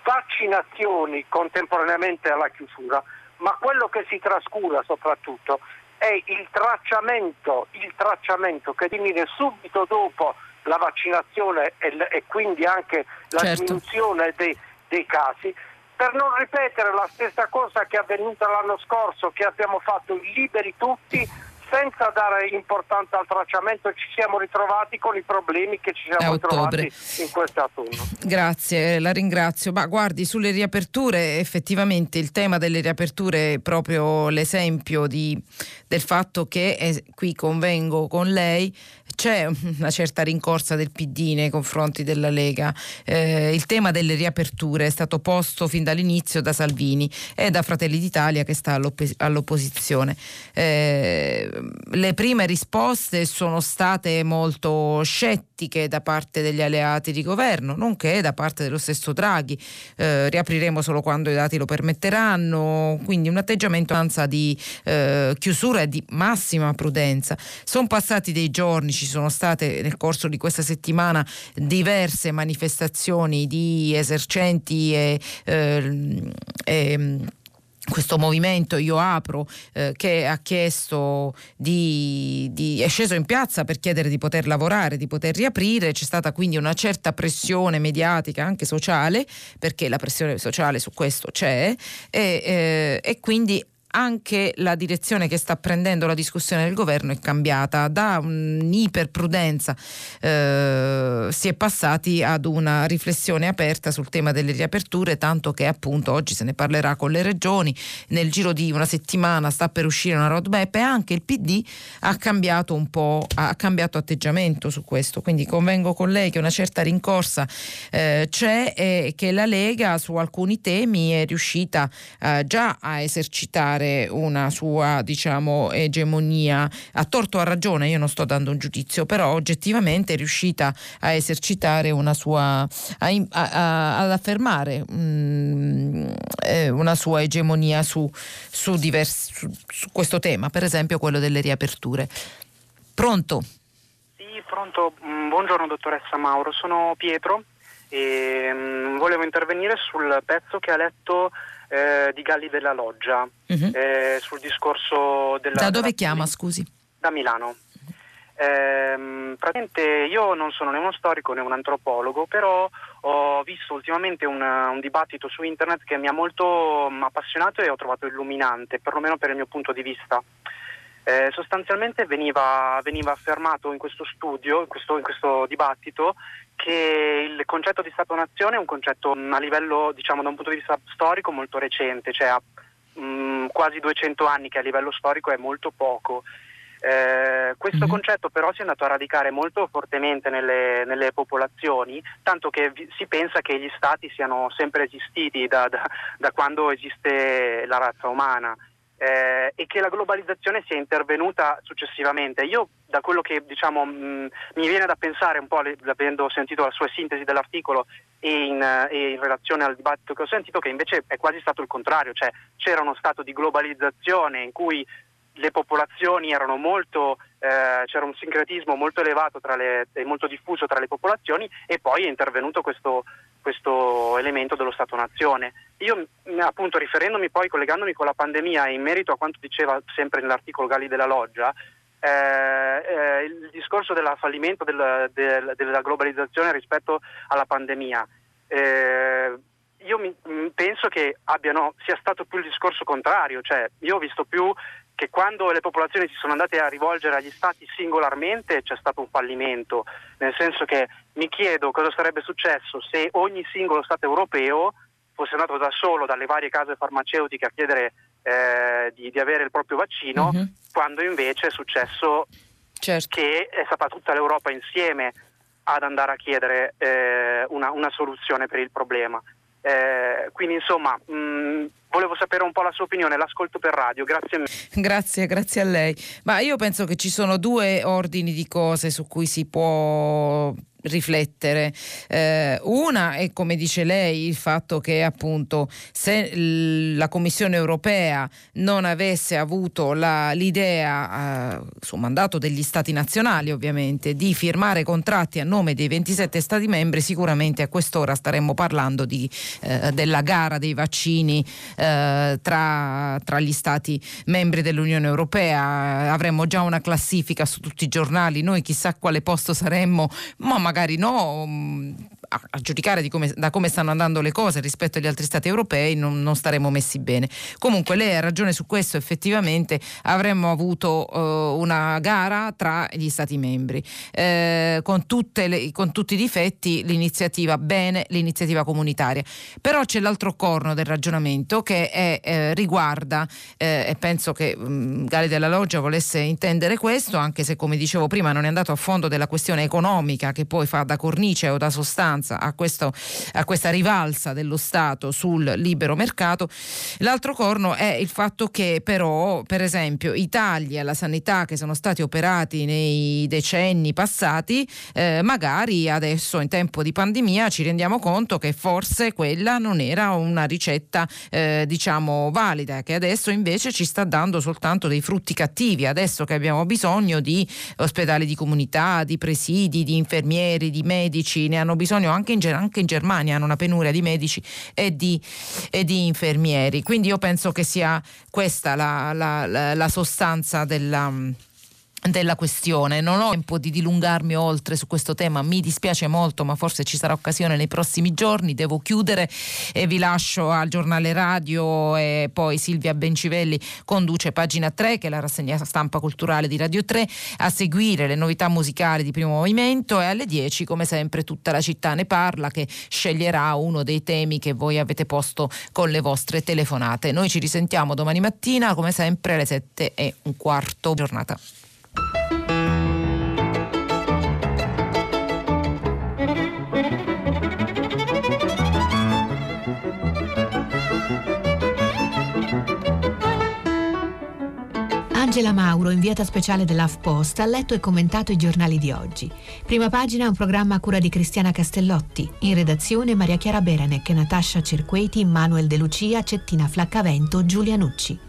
vaccinazioni contemporaneamente alla chiusura, ma quello che si trascura soprattutto è il tracciamento, il tracciamento che diviene subito dopo la vaccinazione e, e quindi anche la certo. diminuzione dei, dei casi, per non ripetere la stessa cosa che è avvenuta l'anno scorso, che abbiamo fatto liberi tutti senza dare importanza al tracciamento ci siamo ritrovati con i problemi che ci siamo ritrovati in questo autunno. Grazie, la ringrazio. Ma guardi, sulle riaperture, effettivamente il tema delle riaperture è proprio l'esempio di, del fatto che, eh, qui convengo con lei, c'è una certa rincorsa del PD nei confronti della Lega. Eh, il tema delle riaperture è stato posto fin dall'inizio da Salvini e da Fratelli d'Italia che sta all'opp- all'opposizione. Eh, le prime risposte sono state molto scettiche da parte degli alleati di governo, nonché da parte dello stesso Draghi. Eh, riapriremo solo quando i dati lo permetteranno, quindi un atteggiamento di eh, chiusura e di massima prudenza. Sono passati dei giorni, ci sono state nel corso di questa settimana diverse manifestazioni di esercenti e, eh, e questo movimento Io Apro eh, che ha chiesto di, di, è sceso in piazza per chiedere di poter lavorare, di poter riaprire, c'è stata quindi una certa pressione mediatica anche sociale perché la pressione sociale su questo c'è e, eh, e quindi anche la direzione che sta prendendo la discussione del governo è cambiata. Da un'iperprudenza eh, si è passati ad una riflessione aperta sul tema delle riaperture, tanto che appunto oggi se ne parlerà con le regioni. Nel giro di una settimana sta per uscire una roadmap e anche il PD ha cambiato un po', ha cambiato atteggiamento su questo. Quindi convengo con lei che una certa rincorsa eh, c'è e che la Lega su alcuni temi è riuscita eh, già a esercitare esercitare una sua diciamo, egemonia a torto o a ragione, io non sto dando un giudizio, però oggettivamente è riuscita a esercitare una sua, a, a, ad affermare mh, mm, eh, una sua egemonia su, su, diversi, su, su questo tema, per esempio quello delle riaperture. Pronto? Sì, pronto. Mm, buongiorno dottoressa Mauro, sono Pietro e mm, volevo intervenire sul pezzo che ha letto eh, di Galli della Loggia uh-huh. eh, sul discorso della... Da dove della... chiama, scusi? Da Milano. Eh, praticamente io non sono né uno storico né un antropologo, però ho visto ultimamente un, un, dibattito su internet che mi ha molto appassionato e ho trovato illuminante, perlomeno per il mio punto di vista. Eh, sostanzialmente veniva, veniva, affermato in questo studio, in questo, in questo dibattito, che il concetto di Stato-nazione è un concetto mm, a livello, diciamo, da un punto di vista storico molto recente, cioè ha mh, mm, quasi 200 anni, che a livello storico è molto poco. Eh, questo mm-hmm. concetto però si è andato a radicare molto fortemente nelle, nelle, popolazioni, tanto che vi, si pensa che gli stati siano sempre esistiti da, da, da quando esiste la razza umana eh, e che la globalizzazione sia intervenuta successivamente. Io da quello che diciamo, mh, mm, mi viene da pensare un po' avendo sentito la sua sintesi dell'articolo e in, e in, relazione al dibattito che ho sentito che invece è quasi stato il contrario, cioè c'era uno stato di globalizzazione in cui le popolazioni erano molto, eh, c'era un sincretismo molto elevato e molto diffuso tra le popolazioni e poi è intervenuto questo, questo elemento dello Stato-nazione. Io appunto riferendomi poi, collegandomi con la pandemia e in merito a quanto diceva sempre nell'articolo Galli della Loggia, eh, eh, il discorso del fallimento del, del, della globalizzazione rispetto alla pandemia. Eh, io mi, penso che abbiano, sia stato più il discorso contrario, cioè io ho visto più che quando le popolazioni si sono andate a rivolgere agli stati singolarmente c'è stato un fallimento, nel senso che mi chiedo cosa sarebbe successo se ogni singolo Stato europeo fosse andato da solo dalle varie case farmaceutiche a chiedere eh, di, di, avere il proprio vaccino, uh-huh. quando invece è successo certo. che è stata tutta l'Europa insieme ad andare a chiedere eh, una, una, soluzione per il problema. Eh, quindi insomma mh, mm, volevo sapere un po' la sua opinione, l'ascolto per radio, grazie a me. Grazie, grazie a lei. Ma io penso che ci sono due ordini di cose su cui si può riflettere. Eh, una è, come dice lei, il fatto che appunto se la Commissione europea non avesse avuto la, l'idea, eh, su mandato degli Stati nazionali ovviamente, di firmare contratti a nome dei 27 Stati membri, sicuramente a quest'ora staremmo parlando di, eh, della gara dei vaccini eh, tra, tra gli Stati membri dell'Unione Europea. Avremmo già una classifica su tutti i giornali, noi chissà quale posto saremmo, ma magari no mm, a, a giudicare come, da come stanno andando le cose rispetto agli altri stati europei non, non, staremo messi bene. Comunque lei ha ragione su questo, effettivamente avremmo avuto uh, una gara tra gli stati membri. Eh, con, le, con, tutti i difetti l'iniziativa bene, l'iniziativa comunitaria. Però c'è l'altro corno del ragionamento che è, eh, riguarda, eh, e penso che um, Gali della Loggia volesse intendere questo, anche se come dicevo prima non è andato a fondo della questione economica che poi fa da cornice o da sostanza vicinanza a, questo, a questa rivalsa dello Stato sul libero mercato. L'altro corno è il fatto che però, per esempio, i tagli alla sanità che sono stati operati nei decenni passati, eh, magari adesso in tempo di pandemia ci rendiamo conto che forse quella non era una ricetta eh, diciamo valida, che adesso invece ci sta dando soltanto dei frutti cattivi, adesso che abbiamo bisogno di ospedali di comunità, di presidi, di infermieri, di medici, ne hanno bisogno anche in, anche in Germania hanno una penuria di medici e di, e di, infermieri. Quindi io penso che sia questa la, la, la, la sostanza della della questione. Non ho tempo di dilungarmi oltre su questo tema, mi dispiace molto, ma forse ci sarà occasione nei prossimi giorni. Devo chiudere e vi lascio al giornale radio e poi Silvia Bencivelli conduce pagina 3, che è la rassegna stampa culturale di Radio 3, a seguire le novità musicali di primo movimento e alle 10, come sempre, tutta la città ne parla, che sceglierà uno dei temi che voi avete posto con le vostre telefonate. Noi ci risentiamo domani mattina, come sempre, alle 7 e un quarto giornata. Angela Mauro, inviata speciale dell'HuffPost, ha letto e commentato i giornali di oggi. Prima pagina un programma a cura di Cristiana Castellotti. In redazione Maria Chiara Berenec, Natascia Cerqueti, Manuel De Lucia, Cettina Flaccavento, Giulia Nucci.